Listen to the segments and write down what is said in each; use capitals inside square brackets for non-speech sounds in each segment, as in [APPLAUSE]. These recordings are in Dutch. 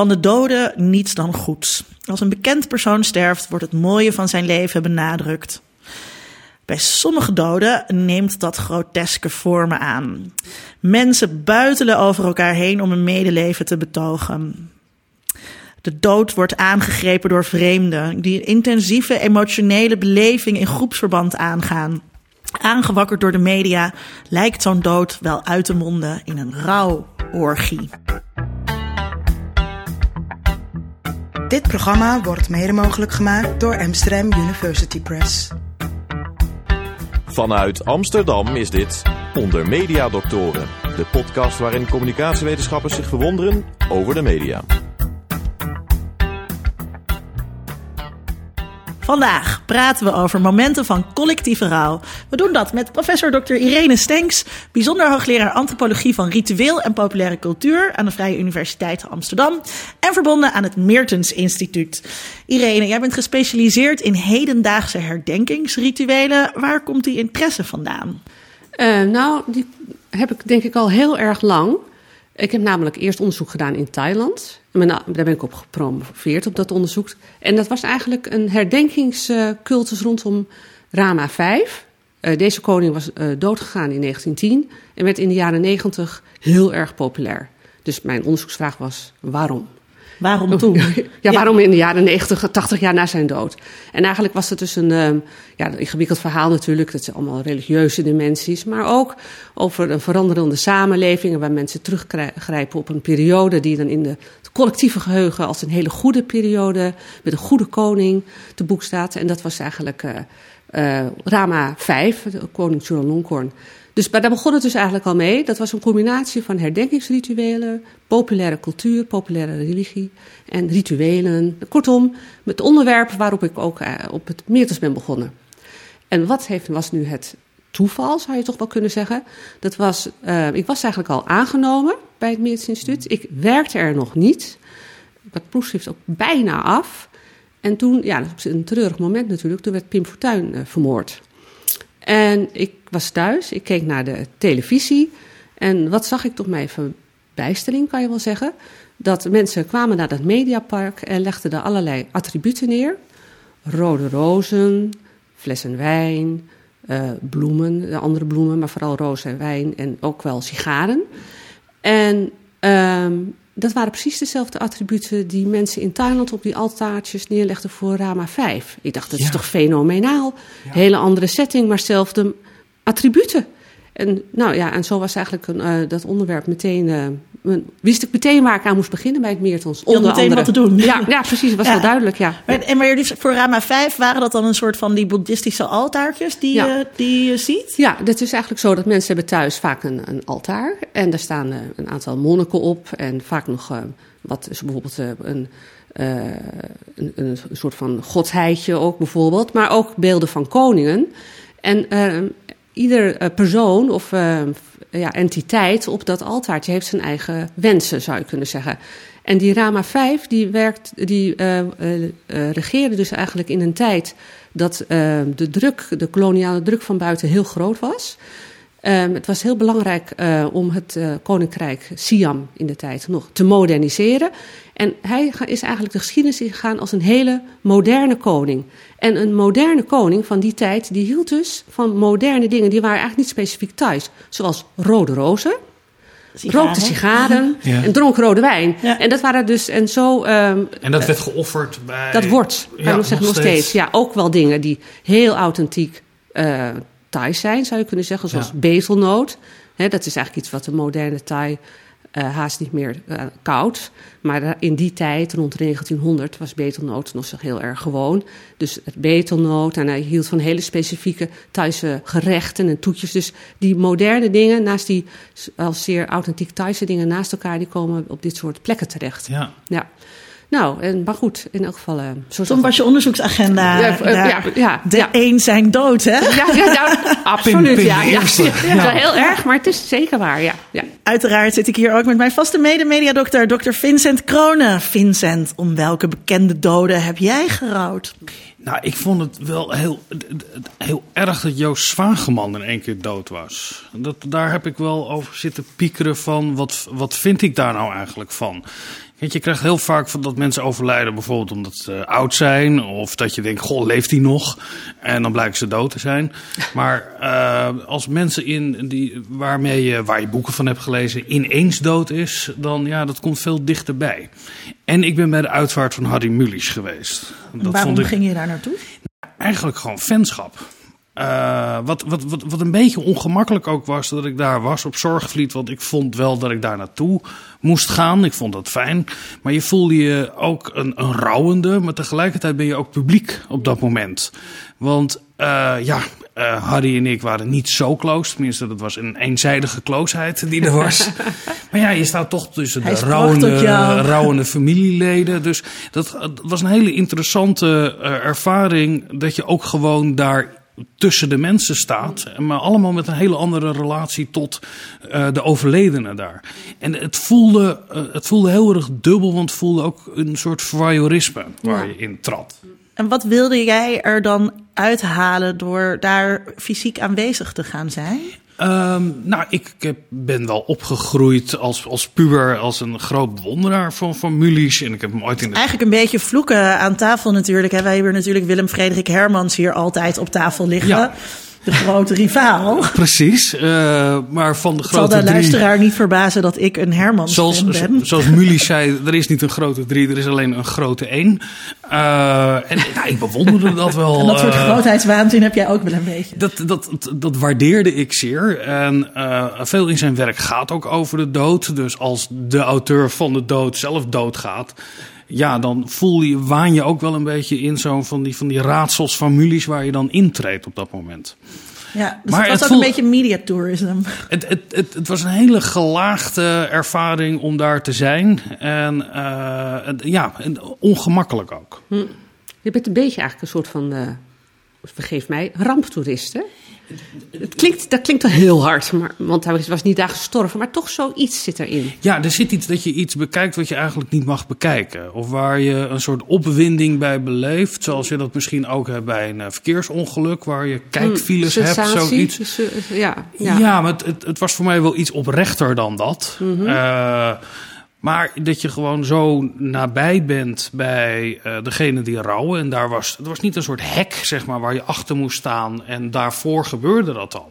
Van de doden niets dan goeds. Als een bekend persoon sterft, wordt het mooie van zijn leven benadrukt. Bij sommige doden neemt dat groteske vormen aan. Mensen buitelen over elkaar heen om een medeleven te betogen. De dood wordt aangegrepen door vreemden die een intensieve emotionele beleving in groepsverband aangaan. Aangewakkerd door de media lijkt zo'n dood wel uit te monden in een rouworgie. Dit programma wordt mede mogelijk gemaakt door Amsterdam University Press. Vanuit Amsterdam is dit Onder Media Doctoren, de podcast waarin communicatiewetenschappers zich verwonderen over de media. Vandaag praten we over momenten van collectieve rouw. We doen dat met professor Dr. Irene Stenks, bijzonder hoogleraar antropologie van ritueel en populaire cultuur aan de Vrije Universiteit Amsterdam en verbonden aan het Meertens Instituut. Irene, jij bent gespecialiseerd in hedendaagse herdenkingsrituelen. Waar komt die interesse vandaan? Uh, nou, die heb ik denk ik al heel erg lang. Ik heb namelijk eerst onderzoek gedaan in Thailand. En daar ben ik op gepromoveerd op dat onderzoek. En dat was eigenlijk een herdenkingscultus rondom Rama V. Uh, deze koning was uh, doodgegaan in 1910 en werd in de jaren 90 heel erg populair. Dus mijn onderzoeksvraag was waarom? Waarom toen? [LAUGHS] ja, waarom in de jaren 90, 80 jaar na zijn dood? En eigenlijk was het dus een, uh, ja, een ingewikkeld verhaal natuurlijk. Dat zijn allemaal religieuze dimensies. Maar ook over een veranderende samenleving. Waar mensen teruggrijpen op een periode die dan in de, het collectieve geheugen als een hele goede periode. Met een goede koning te boek staat. En dat was eigenlijk uh, uh, Rama V, koning Chulalongkorn. Dus daar begon het dus eigenlijk al mee. Dat was een combinatie van herdenkingsrituelen, populaire cultuur, populaire religie en rituelen. Kortom, het onderwerp waarop ik ook uh, op het Meertens ben begonnen. En wat heeft, was nu het toeval, zou je toch wel kunnen zeggen? Dat was, uh, ik was eigenlijk al aangenomen bij het Meertens Instituut. Ik werkte er nog niet. Dat proefschrift ook bijna af. En toen, ja, dat was een treurig moment natuurlijk, toen werd Pim Fortuyn uh, vermoord. En ik was thuis, ik keek naar de televisie. En wat zag ik tot mijn verbijstering, kan je wel zeggen? Dat mensen kwamen naar dat mediapark en legden daar allerlei attributen neer: rode rozen, flessen wijn, uh, bloemen, andere bloemen, maar vooral rozen en wijn en ook wel sigaren. En um, dat waren precies dezelfde attributen die mensen in Thailand op die altaartjes neerlegden voor Rama 5. Ik dacht, dat is toch fenomenaal? Ja. Hele andere setting, maar zelfde attributen. En, nou ja, en zo was eigenlijk een, uh, dat onderwerp meteen. Wist ik meteen waar ik aan moest beginnen bij het Meertons. Onder meteen andere. wat te doen. Ja, ja precies, was ja. wel duidelijk. Ja. Maar, en maar voor Rama 5 waren dat dan een soort van die boeddhistische altaartjes die, ja. uh, die je ziet? Ja, dat is eigenlijk zo dat mensen hebben thuis vaak een, een altaar. En daar staan een aantal monniken op. En vaak nog wat is bijvoorbeeld een. Uh, een, een, soort van godsheidje ook bijvoorbeeld, maar ook beelden van koningen. En uh, ieder persoon of ja, entiteit op dat altaartje heeft zijn eigen wensen, zou je kunnen zeggen. En die Rama 5, die, werkt, die regeerde dus eigenlijk in een tijd dat de druk, de koloniale druk van buiten heel groot was. Um, het was heel belangrijk uh, om het uh, koninkrijk Siam in de tijd nog te moderniseren. En hij is eigenlijk de geschiedenis ingegaan als een hele moderne koning. En een moderne koning van die tijd, die hield dus van moderne dingen. Die waren eigenlijk niet specifiek thuis. Zoals rode rozen, sigaren. rookte sigaren [LAUGHS] ja. en dronk rode wijn. Ja. En dat waren dus, en zo... Um, en dat werd geofferd bij... Dat wordt, ja, nog, nog steeds. steeds. Ja, ook wel dingen die heel authentiek... Uh, Thais zijn, zou je kunnen zeggen, zoals ja. betelnoot. He, dat is eigenlijk iets wat de moderne Thai uh, haast niet meer uh, koud. Maar in die tijd, rond 1900, was betelnoot nog zo heel erg gewoon. Dus het betelnoot, en hij hield van hele specifieke Thaise gerechten en toetjes. Dus die moderne dingen, naast die als zeer authentiek Thaise dingen naast elkaar, die komen op dit soort plekken terecht. Ja. ja. Nou, en, maar goed, in elk geval. Uh, zo Toen was je onderzoeksagenda. Ja, uh, ja, ja, de een zijn dood, hè? Ja, ja nou, [LAUGHS] absoluut. Pim, ja, ja, ja. heel erg, maar het is zeker waar. Ja, ja. Uiteraard zit ik hier ook met mijn vaste mede-mediadokter, dokter Vincent Kronen. Vincent, om welke bekende doden heb jij gerouwd? Nou, ik vond het wel heel, heel erg dat Joost Zwageman in één keer dood was. Dat, daar heb ik wel over zitten piekeren van, wat, wat vind ik daar nou eigenlijk van? Je krijgt heel vaak van dat mensen overlijden, bijvoorbeeld omdat ze oud zijn. Of dat je denkt, goh, leeft hij nog? En dan blijken ze dood te zijn. [LAUGHS] Maar uh, als mensen in die, waarmee je, waar je boeken van hebt gelezen, ineens dood is, dan ja, dat komt veel dichterbij. En ik ben bij de uitvaart van Harry Mulisch geweest. Dat waarom ik, ging je daar naartoe? Eigenlijk gewoon fanschap. Uh, wat, wat, wat, wat een beetje ongemakkelijk ook was dat ik daar was op Zorgvliet. Want ik vond wel dat ik daar naartoe moest gaan. Ik vond dat fijn. Maar je voelde je ook een, een rouwende. Maar tegelijkertijd ben je ook publiek op dat moment. Want uh, ja, uh, Harry en ik waren niet zo close. Tenminste, dat was een eenzijdige closeheid die er was. [LAUGHS] maar ja, je staat toch tussen de rouwende, rouwende familieleden. Dus dat, dat was een hele interessante ervaring. Dat je ook gewoon daar tussen de mensen staat, maar allemaal met een hele andere relatie tot uh, de overledene daar. En het voelde, uh, het voelde heel erg dubbel, want het voelde ook een soort voyeurisme waar je in trad. En wat wilde jij er dan uithalen door daar fysiek aanwezig te gaan zijn? Um, nou, ik, ik, ben wel opgegroeid als, als puber, als een groot bewonderaar van, van Mulisch. En ik heb hem ooit in de... Eigenlijk een beetje vloeken aan tafel natuurlijk. Hè. Wij hebben natuurlijk Willem-Frederik Hermans hier altijd op tafel liggen. Ja de grote rivaal. Precies, uh, maar van de grote drie... zal de luisteraar niet verbazen dat ik een Herman zoals, ben. Zoals Mully zei, er is niet een grote drie, er is alleen een grote één. Uh, en nou, ik bewonderde [LAUGHS] dat wel. En dat soort uh, grootheidswaanzin heb jij ook wel een beetje. Dat, dat, dat, dat waardeerde ik zeer. En veel in zijn werk gaat ook over de dood. Dus als de auteur van de dood zelf doodgaat ja, dan voel je, waan je ook wel een beetje in zo'n van die, van die raadsels, waar je dan intreedt op dat moment. Ja, dus maar het was het ook een beetje mediatourism. Het, het, het, het, was een hele gelaagde ervaring om daar te zijn. En uh, ja, ongemakkelijk ook. Hm. Je bent een beetje eigenlijk een soort van, uh, vergeef mij, ramptoerist, hè? Het klinkt, dat klinkt wel heel hard, maar, want hij was niet daar gestorven. Maar toch zoiets zit erin. Ja, er zit iets dat je iets bekijkt wat je eigenlijk niet mag bekijken. Of waar je een soort opwinding bij beleeft. Zoals je dat misschien ook hebt bij een verkeersongeluk. Waar je kijkfiles hmm, hebt, zoiets. Ja, ja. ja maar het, het, het, was voor mij wel iets oprechter dan dat. Mm -hmm. uh, maar dat je gewoon zo nabij bent bij uh, degene die rouwen. En daar was, het was niet een soort hek, zeg maar, waar je achter moest staan. En daarvoor gebeurde dat dan.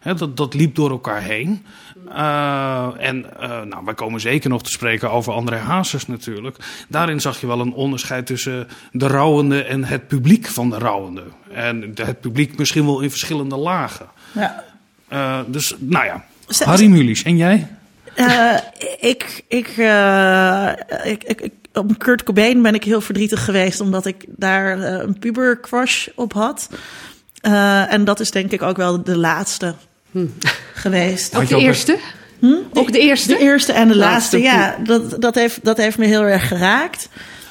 He, dat, dat liep door elkaar heen. Uh, en uh, nou, wij komen zeker nog te spreken over André Hazes natuurlijk. Daarin zag je wel een onderscheid tussen de rouwende en het publiek van de rouwende. En het publiek misschien wel in verschillende lagen. Ja. dus, nou ja, Harry Mulisch. En jij? Uh, ik, ik, uh, ik, ik, ik, op Kurt Cobain ben ik heel verdrietig geweest, omdat ik daar uh, een puber crush op had. en dat is denk ik ook wel de laatste hm. geweest. Ook de eerste? Hm? Ook de eerste? De eerste en de laatste, laatste ja. Dat, dat, heeft, dat heeft me heel erg geraakt.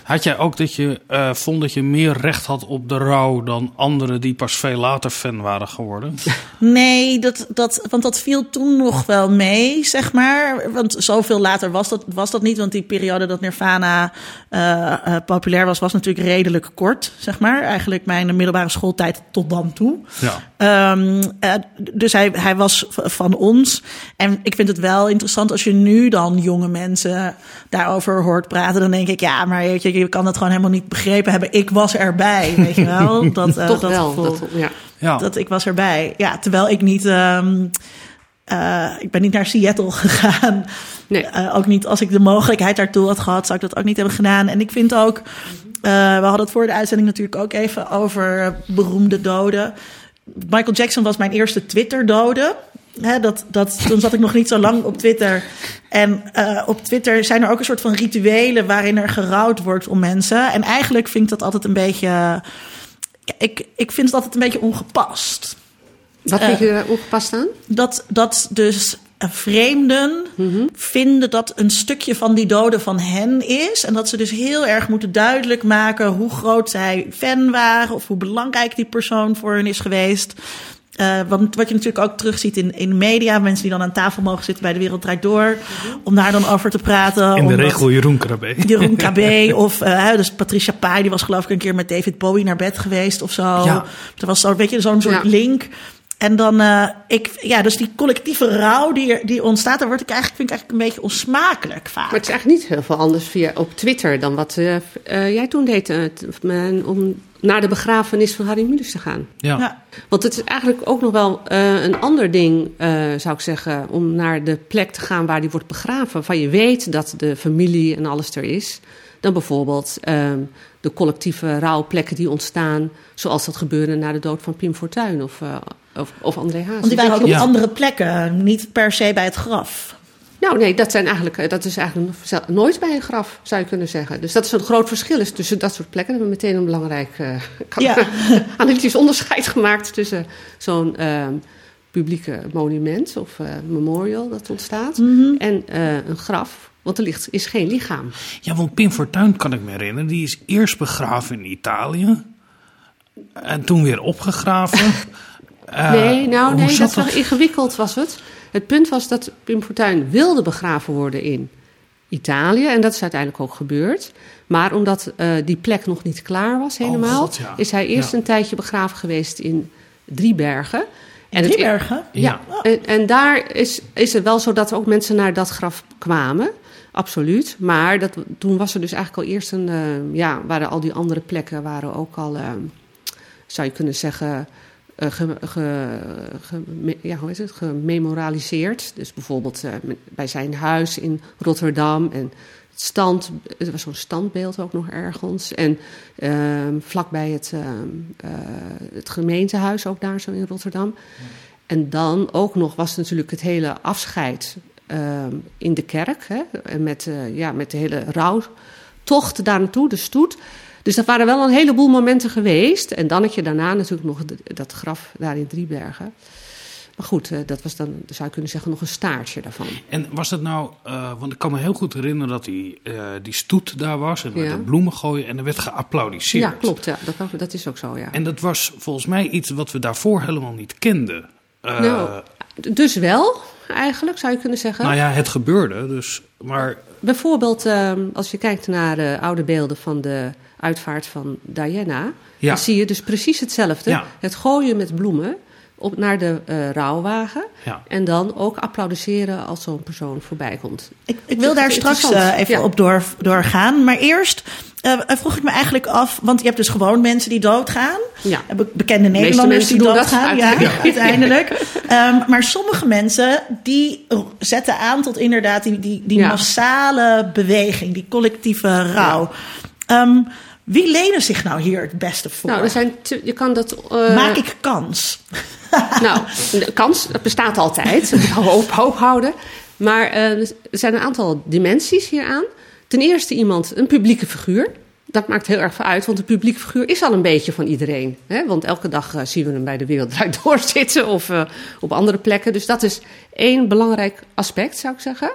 Had jij ook dat je uh, vond dat je meer recht had op de rouw dan anderen die pas veel later fan waren geworden? [LAUGHS] Nee, dat, dat, want dat viel toen nog wel mee, zeg maar. Want zoveel later was dat, was dat niet. Want die periode dat Nirvana uh, uh, populair was, was natuurlijk redelijk kort, zeg maar. Eigenlijk mijn middelbare schooltijd tot dan toe. Ja. Um, dus hij, hij was van ons. En ik vind het wel interessant als je nu dan jonge mensen daarover hoort praten. Dan denk ik, ja, maar weet je, je kan het gewoon helemaal niet begrepen hebben. Ik was erbij, weet je wel. [LAUGHS] Dat, uh, Toch dat wel. dat, ja. ja. dat ik was erbij. Ja, terwijl ik niet... Um, uh, ik ben niet naar Seattle [LAUGHS] gegaan. Nee. Uh, ook niet als ik de mogelijkheid daartoe had gehad, zou ik dat ook niet hebben gedaan. En ik vind ook, uh, we hadden het voor de uitzending natuurlijk ook even over beroemde doden. Michael Jackson was mijn eerste Twitter-dode. Hè, dat, dat, toen zat ik nog niet zo lang op Twitter. En uh, op Twitter zijn er ook een soort van rituelen waarin er gerouwd wordt om mensen. En eigenlijk vind ik dat altijd een beetje. Ik, ik vind het altijd een beetje ongepast. Wat vind je uh, ongepast aan? Dat, dat dus vreemden mm -hmm. vinden dat een stukje van die doden van hen is. En dat ze dus heel erg moeten duidelijk maken hoe groot zij fan waren. Of hoe belangrijk die persoon voor hen is geweest. Uh, want wat je natuurlijk ook terugziet in, in de media, mensen die dan aan tafel mogen zitten bij de Wereld Draait Door, om daar dan over te praten. In de regel Jeroen Krabbe. Jeroen Krabbe [LAUGHS] of uh, dus Patricia Pai, die was geloof ik een keer met David Bowie naar bed geweest of zo. Ja. Er was zo, weet je, zo'n soort ja. link. En dan, uh, ik, ja, dus die collectieve rouw die, die ontstaat, daar word ik eigenlijk, vind ik eigenlijk een beetje onsmakelijk vaak. Maar het is eigenlijk niet heel veel anders via, op Twitter dan wat uh, uh, jij toen deed om naar de begrafenis van Harry Mulisch te gaan. Ja. ja. Want het is eigenlijk ook nog wel een ander ding, zou ik zeggen, om naar de plek te gaan waar die wordt begraven. Waarvan je weet dat de familie en alles er is. Dan bijvoorbeeld ehm, de collectieve rouwplekken die ontstaan, zoals dat gebeurde na de dood van Pim Fortuyn of of, of André Haas. Want die waren ook op andere plekken, niet per se bij het graf. Nou nee, dat, zijn eigenlijk, eh, dat is eigenlijk nooit bij een graf, zou je kunnen zeggen. Dus dat is een groot verschil is tussen dat soort plekken. We hebben meteen een belangrijk uh, ja. [LAUGHS] analytisch onderscheid gemaakt tussen zo'n uh, publieke monument of uh, memorial dat ontstaat mm -hmm. en een graf. Want er ligt, is geen lichaam. Ja, want Pim Fortuyn kan ik me herinneren. Die is eerst begraven in Italië. En toen weer opgegraven. [LAUGHS] Uh, nee, nou nee, dat was ingewikkeld was het. Het punt was dat Pim Fortuyn wilde begraven worden in Italië. En dat is uiteindelijk ook gebeurd. Maar omdat uh, die plek nog niet klaar was helemaal... Oh, God, ja. is hij eerst ja. een tijdje begraven geweest in Driebergen. En Driebergen? Het, ja, en, en, daar is, is het wel zo dat ook mensen naar dat graf kwamen. Absoluut. Maar dat, toen was er dus eigenlijk al eerst een... Uh, ja, waren al die andere plekken waren ook al... zou je kunnen zeggen uh, ge, ja, hoe is het? gememoraliseerd. Dus bijvoorbeeld uh, bij zijn huis in Rotterdam. En het stand, er was zo'n standbeeld ook nog ergens. En uh, vlakbij het, uh, het gemeentehuis, ook daar zo in Rotterdam. En dan ook nog was natuurlijk het hele afscheid ehm, in de kerk. Hè, met, ja, met de hele rouwtocht daar naartoe, de stoet. Dus dat waren wel een heleboel momenten geweest. En dan had je daarna natuurlijk nog dat graf daar in Driebergen. Maar goed, eh, dat was dan, zou je kunnen zeggen, nog een staartje daarvan. En was dat nou, uh, want ik kan me heel goed herinneren dat die, uh, die stoet daar was en ja. de bloemen gooien en er werd geapplaudiseerd. Ja, klopt, ja. Dat, dat is ook zo, ja. En dat was volgens mij iets wat we daarvoor helemaal niet kenden. nou, dus wel, eigenlijk, zou je kunnen zeggen. Nou ja, het gebeurde, dus, maar... Bijvoorbeeld, ehm, als je kijkt naar de oude beelden van de uitvaart van Diana. Ja. Dan zie je dus precies hetzelfde. Ja. Het gooien met bloemen op, naar de uh, rouwwagen. Ja. En dan ook applaudisseren als zo'n persoon voorbij komt. Ik, ik wil daar straks uh, even op door, doorgaan. Maar eerst uh, vroeg ik me eigenlijk af, want je hebt dus gewoon mensen die doodgaan. Ja. Bekende Nederlanders die doodgaan, ja, [LAUGHS] ja, uiteindelijk. um, maar sommige mensen die zetten aan tot inderdaad die, die, die massale beweging, die collectieve rouw. Um, wie lenen zich nou hier het beste voor? Nou, er zijn je kan dat. Uh... Maak ik kans? [LAUGHS] nou, de kans dat bestaat altijd. hoop, hoop houden. Maar uh, er zijn een aantal dimensies hieraan. Ten eerste iemand, een publieke figuur. Dat maakt heel erg veel uit, want een publieke figuur is al een beetje van iedereen. Hè? Want elke dag uh, zien we hem bij de Wereld Draait Door [LAUGHS] zitten of op andere plekken. Dus dat is één belangrijk aspect, zou ik zeggen.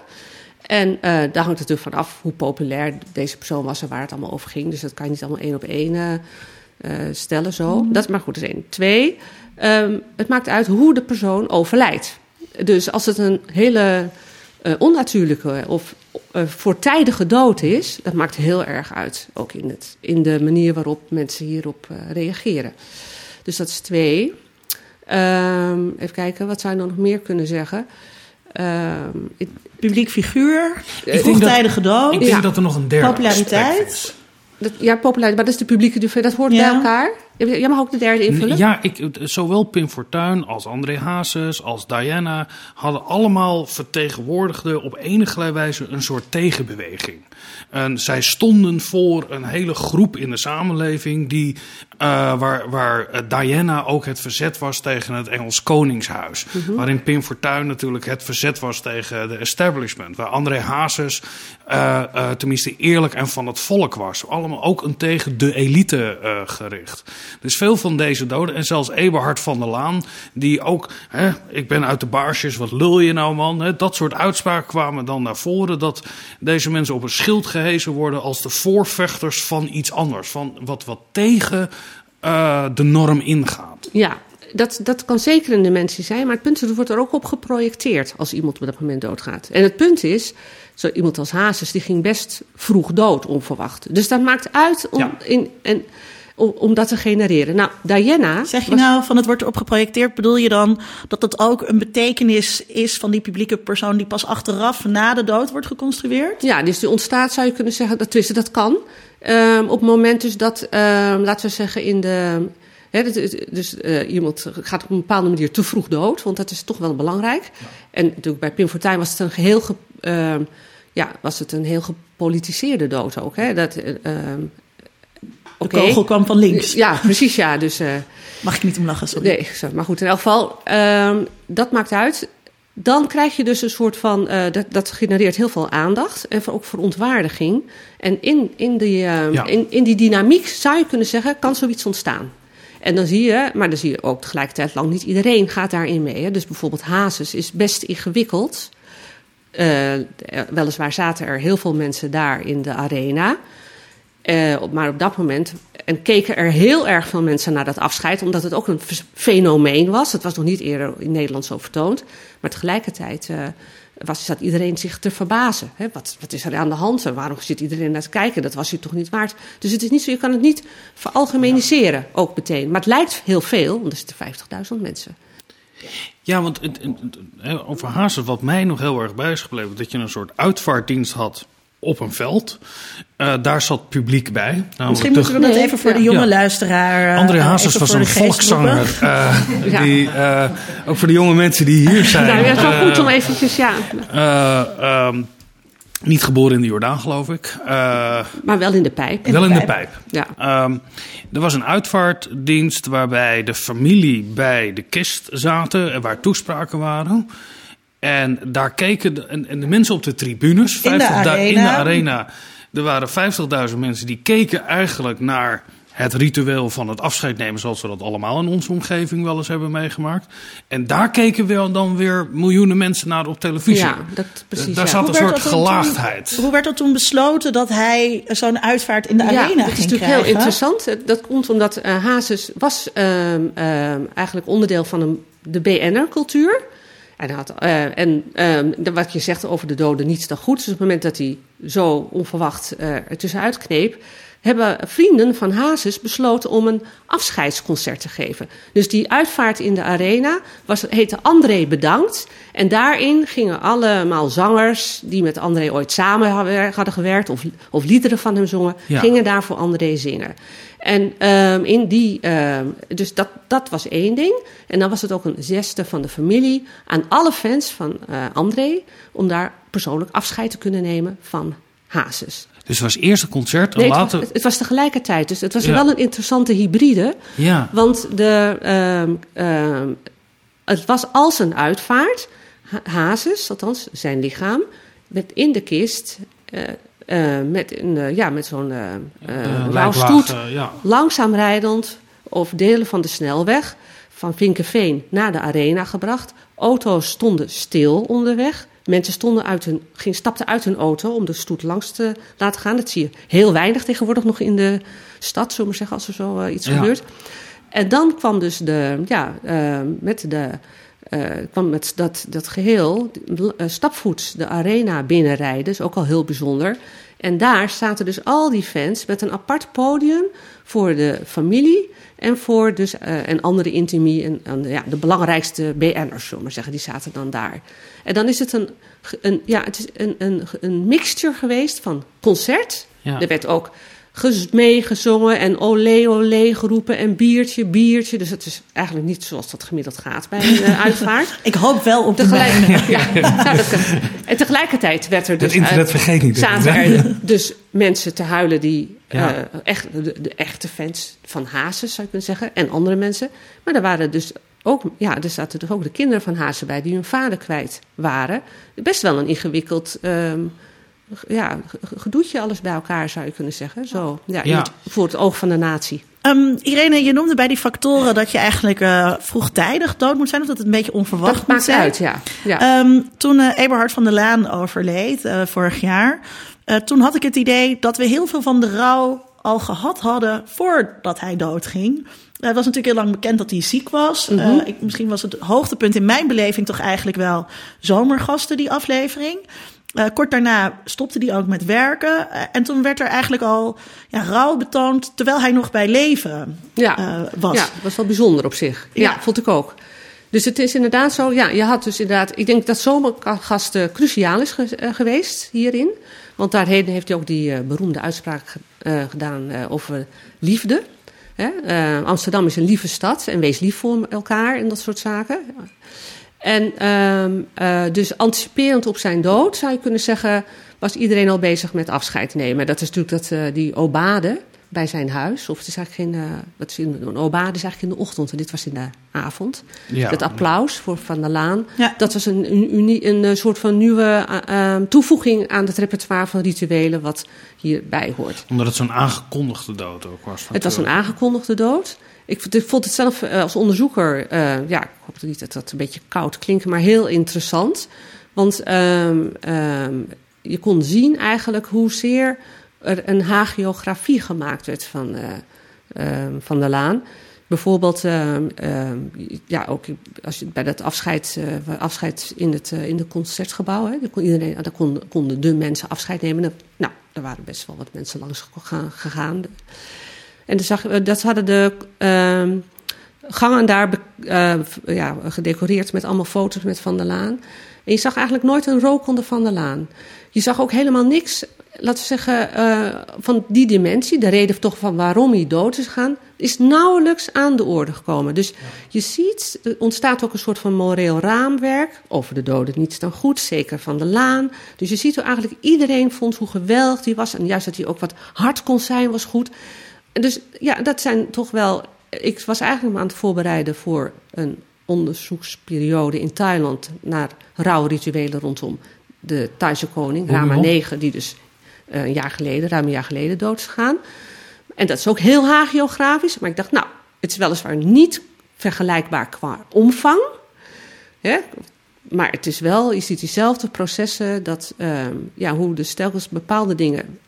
En uh, daar hangt het natuurlijk van af hoe populair deze persoon was en waar het allemaal over ging. Dus dat kan je niet allemaal één op één uh, stellen zo. Mm -hmm. Dat is maar goed, dat is één. Twee, um, het maakt uit hoe de persoon overlijdt. Dus als het een hele uh, onnatuurlijke of voortijdige dood is, dat maakt heel erg uit. Ook in, het, in de manier waarop mensen hierop reageren. Dus dat is twee. Um, even kijken, wat zou je dan nog meer kunnen zeggen? Um, Publiek figuur, vroegtijdige dood. Ik denk ja. dat er nog een derde Populariteit. Dat, ja, populariteit, maar dat is de publieke dat hoort ja. bij elkaar. Jij mag ook de derde invullen. Ja, ik, zowel Pim Fortuyn als André Hazes als Diana hadden allemaal vertegenwoordigden op enige wijze een soort tegenbeweging. En zij stonden voor een hele groep in de samenleving die, uh, waar, waar Diana ook het verzet was tegen het Engels Koningshuis. Mm -hmm. Waarin Pim Fortuyn natuurlijk het verzet was tegen de establishment. Waar André Hazes uh, uh, tenminste eerlijk en van het volk was. Allemaal ook een tegen de elite gericht. Dus veel van deze doden, en zelfs Eberhard van der Laan, die ook, hè, ik ben uit de baarsjes, wat lul je nou man? Hè, dat soort uitspraken kwamen dan naar voren, dat deze mensen op een schild gehezen worden als de voorvechters van iets anders, van wat, wat tegen uh, de norm ingaat. Ja, dat, dat kan zeker een dimensie zijn, maar het punt is, het wordt er ook op geprojecteerd als iemand op dat moment doodgaat. En het punt is, zo iemand als Hazes, die ging best vroeg dood, onverwacht. Dus dat maakt uit om, ja. in, en om, om dat te genereren. Nou, Diana. Zeg je was- nou van het wordt erop geprojecteerd, bedoel je dan dat het ook een betekenis is van die publieke persoon die pas achteraf na de dood wordt geconstrueerd? Ja, dus die ontstaat, zou je kunnen zeggen, dat, tenminste, dat kan. Ehm, op het moment dus dat, ehm, laten we zeggen, in de. Dat dus eh, iemand gaat op een bepaalde manier te vroeg dood, want dat is toch wel belangrijk. En natuurlijk bij Pim Fortuyn was het een geheel. Ge, ehm, ja, was het een heel gepolitiseerde dood ook. Hè? Dat, eh, ehm, De oké. kogel kwam van links. Ja, precies, ja. Dus, eh, Mag ik niet om lachen, sorry. Nee, zo, maar goed, in elk geval, ehm, dat maakt uit. Dan krijg je dus een soort van, eh, dat, dat genereert heel veel aandacht en voor- ook verontwaardiging. En in, in, die, Ja. in, in die dynamiek zou je kunnen zeggen, kan zoiets ontstaan. En dan zie je, maar dan zie je ook tegelijkertijd lang niet iedereen gaat daarin mee. Hè. Dus bijvoorbeeld Hazes is best ingewikkeld. Eh, eh, weliswaar zaten er heel veel mensen daar in de arena. Eh, maar op dat moment. En keken er heel erg veel mensen naar dat afscheid, omdat het ook een fenomeen was. Het was nog niet eerder in Nederland zo vertoond. Maar tegelijkertijd eh, was, zat iedereen zich te verbazen. Hè? Wat, wat is er aan de hand? En waarom zit iedereen naar te kijken? Dat was je toch niet waard? Dus het is niet zo, je kan het niet veralgemeniseren, ook meteen. Maar het lijkt heel veel, want er zitten 50.000 mensen. Ja, want het- het- over Hazes, wat mij nog heel erg bij is gebleven, dat je een soort uitvaartdienst had op een veld. Eh, daar zat publiek bij. Misschien moeten we dat Nee, even voor ja. de jonge Ja. luisteraar. eh, André Hazes was een volkszanger. eh, Ja. die, eh, ook voor de jonge mensen die hier zijn. nou, ja, het is wel goed om eventjes, ja. eh, ehm, niet geboren in de Jordaan, geloof ik. Eh, Maar wel in de pijp. wel in de pijp. pijp. Ja. Ehm, er was een uitvaartdienst waarbij de familie bij de kist zaten en waar toespraken waren. En daar keken de, en, en de mensen op de tribunes, In de 50.000 in de arena. arena, er waren 50.000 mensen die keken eigenlijk naar het ritueel van het afscheid nemen, zoals we dat allemaal in onze omgeving wel eens hebben meegemaakt. En daar keken wel dan weer miljoenen mensen naar op televisie. Ja, dat precies. daar ja. zat een Hoe soort dat gelaagdheid. Hoe werd er toen besloten dat hij zo'n uitvaart in de arena ja, dat ging is natuurlijk krijgen? heel interessant. Eh, Dat komt omdat eh Hazes was ehm, ehm, eigenlijk onderdeel van een, de BN'er-cultuur. En, had, eh, en ehm, wat je zegt over de doden, niets dan goed. Dus op het moment dat hij zo onverwacht eh er tussenuit kneep... hebben vrienden van Hazes besloten om een afscheidsconcert te geven. Dus die uitvaart in de arena was, heette André Bedankt. En daarin gingen allemaal zangers die met André ooit samen hadden hadden gewerkt... of, of liederen van hem zongen, Ja. gingen daar voor André zingen. En ehm, in die, ehm, dus dat, dat was één ding. En dan was het ook een zesde van de familie aan alle fans van eh, André... om daar persoonlijk afscheid te kunnen nemen van Hazes. Dus het was eerst een concert en Nee, het, later... was, het was tegelijkertijd. Dus het was Ja. wel een interessante hybride. ja. Want de, ehm, het was als een uitvaart. Ha- Hazes, althans zijn lichaam, werd in de kist... eh, met, een, eh, ja, met zo'n eh eh, rouwstoet ja. langzaam rijdend over delen van de snelweg van Vinkenveen naar de arena gebracht. Auto's stonden stil onderweg. Mensen stonden uit hun, ging, stapten uit hun auto om de stoet langs te laten gaan. Dat zie je heel weinig tegenwoordig nog in de stad, zullen we maar zeggen, als er zo eh, iets Ja. gebeurt. En dan kwam dus de, ja, eh, met de, eh, kwam met dat, dat geheel eh, stapvoets de arena binnenrijden. is ook al heel bijzonder. En daar zaten dus al die fans met een apart podium voor de familie en voor dus, eh, en andere intimie en, en ja, de belangrijkste BN'ers, zullen we maar zeggen, die zaten dan daar. En dan is het een, een, ja, het is een, een, een mixture geweest van concert. Ja. Er werd ook meegezongen en olé olé geroepen en biertje, biertje. Dus het is eigenlijk niet zoals dat gemiddeld gaat bij een eh, uitvaart. [LAUGHS] Ik hoop wel op de Tegelijk, [LAUGHS] ja, nou, dat. En tegelijkertijd werd er dus. Het internet uit- vergeet niet. Zaten er [LAUGHS] dus mensen te huilen die. Ja. eh, echt, de, de echte fans van Hazes, zou je kunnen zeggen. En andere mensen. Maar er waren dus ook. Ja, er zaten dus ook de kinderen van Hazen bij die hun vader kwijt waren. Best wel een ingewikkeld. ehm, ja, ge- gedoetje alles bij elkaar zou je kunnen zeggen. Zo, ja, in Ja. het- voor het oog van de natie. Ehm, Irene, je noemde bij die factoren dat je eigenlijk eh, vroegtijdig dood moet zijn. Of dat het een beetje onverwacht Dat moet maakt zijn. uit, ja. ja. Ehm, toen eh, Eberhard van der Laan overleed, eh, vorig jaar, eh, toen had ik het idee dat we heel veel van de rouw al gehad hadden voordat hij doodging. Het was natuurlijk heel lang bekend dat hij ziek was. Mhm. Eh, ik, misschien was het hoogtepunt in mijn beleving toch eigenlijk wel zomergasten, die aflevering. Uh, kort daarna stopte hij ook met werken. Uh, en toen werd er eigenlijk al ja, rouw betoond terwijl hij nog bij leven ja. uh, was. Ja, dat was wel bijzonder op zich. Ja. ja. vond ik ook. Dus het is inderdaad zo, ja, je had dus inderdaad, ik denk dat zomergasten cruciaal is ge geweest hierin. Want daarheen heeft hij ook die beroemde uitspraak gedaan over liefde. Hè? Amsterdam is een lieve stad en wees lief voor elkaar en dat soort zaken. En um, uh, dus anticiperend op zijn dood, zou je kunnen zeggen, was iedereen al bezig met afscheid nemen. Dat is natuurlijk dat, uh, die obade bij zijn huis. Of het is eigenlijk geen. Uh, wat is in, een obade is eigenlijk in de ochtend en dit was in de avond. Ja. Het applaus voor Van der Laan. Ja. Dat was een, een, een, een soort van nieuwe uh, toevoeging aan het repertoire van rituelen. wat hierbij hoort. Omdat het zo'n aangekondigde dood ook was. Het was een aangekondigde dood. Ik, ik vond het zelf uh, als onderzoeker, uh, ja, ik hoop niet dat dat een beetje koud klinkt, maar heel interessant. Want um, um, je kon zien eigenlijk hoezeer er een hagiografie gemaakt werd van, uh, um, van de Laan. Bijvoorbeeld, ja, ook als je, bij dat afscheid, afscheid in het in de concertgebouw, hè, kon iedereen, daar kon, konden de mensen afscheid nemen. Nou, er waren best wel wat mensen langs gegaan. En zag, dat hadden de uh, gangen daar uh, ja, gedecoreerd met allemaal foto's met Van der Laan. En je zag eigenlijk nooit een rook onder Van der Laan. Je zag ook helemaal niks, laten we zeggen, uh, van die dimensie. De reden toch van waarom hij dood is gegaan, is nauwelijks aan de orde gekomen. Dus je ziet, er ontstaat ook een soort van moreel raamwerk. Over de doden niets dan goed, zeker van de laan. Dus je ziet hoe eigenlijk iedereen vond hoe geweldig hij was. En juist dat hij ook wat hard kon zijn, was goed. Dus ja, dat zijn toch wel. Ik was eigenlijk aan het voorbereiden voor een onderzoeksperiode in Thailand naar rouwrituelen rondom de Thaise koning, Rama IX, die dus uh, een jaar geleden, ruim een jaar geleden dood is gegaan. En dat is ook heel hagiografisch. Maar ik dacht, nou, het is weliswaar niet vergelijkbaar qua omvang. Hè? Maar het is wel, je ziet diezelfde processen, dat, uh, ja, hoe de telkens bepaalde dingen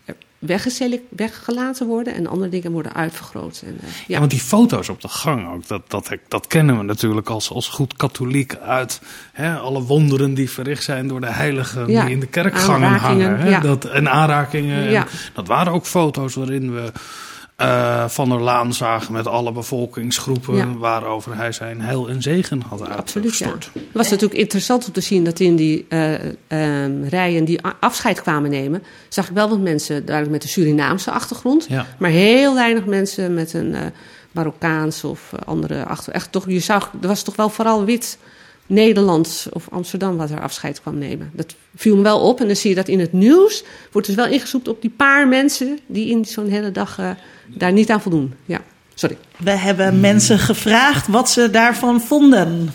weggelaten worden en andere dingen worden uitvergroot. En, uh, ja. ja. want die foto's op de gang ook, dat, dat, dat kennen we natuurlijk als, als goed katholiek uit hè, alle wonderen die verricht zijn door de heiligen ja. die in de kerkgangen hangen. Hè, ja. dat, en aanrakingen. En, dat waren ook foto's waarin we uh, Van der Laan zagen met alle bevolkingsgroepen ja. waarover hij zijn heil en zegen had uitgestort. Het was natuurlijk interessant om te zien dat in die uh, uh, rijen die afscheid kwamen nemen, zag ik wel wat mensen duidelijk met een Surinaamse achtergrond, ja. maar heel weinig mensen met een Marokkaans of andere achtergrond. Echt toch, je zag, er was toch wel vooral wit. Nederlands of Amsterdam wat er afscheid kwam nemen. Dat viel me wel op. En dan zie je dat in het nieuws wordt dus wel ingezoomd op die paar mensen die in zo'n hele dag uh, daar niet aan voldoen. Ja, sorry. We hebben mensen gevraagd wat ze daarvan vonden.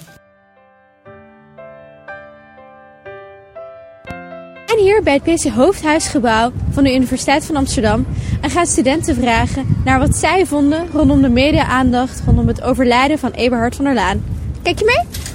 En hier bij het PC Hoofdhuisgebouw van de Universiteit van Amsterdam en gaan studenten vragen naar wat zij vonden rondom de media-aandacht rondom het overlijden van Eberhard van der Laan. Kijk je mee?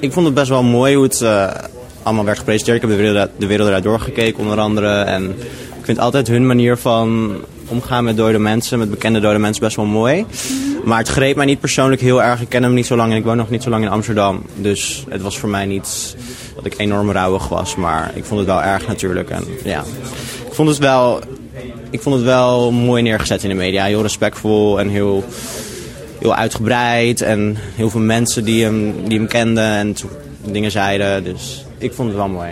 Ik vond het best wel mooi hoe het uh, allemaal werd gepresenteerd. Ik heb de wereld, de wereld eruit doorgekeken onder andere. En ik vind altijd hun manier van omgaan met dode mensen, met bekende dode mensen, best wel mooi. Maar het greep mij niet persoonlijk heel erg. Ik ken hem niet zo lang en ik woon nog niet zo lang in Amsterdam. Dus het was voor mij niet dat ik enorm rouwig was. Maar ik vond het wel erg natuurlijk. En ja, ik vond het wel, ik vond het wel mooi neergezet in de media. Heel respectvol en heel, heel uitgebreid. En heel veel mensen die hem, die hem kenden en dingen zeiden. Dus ik vond het wel mooi.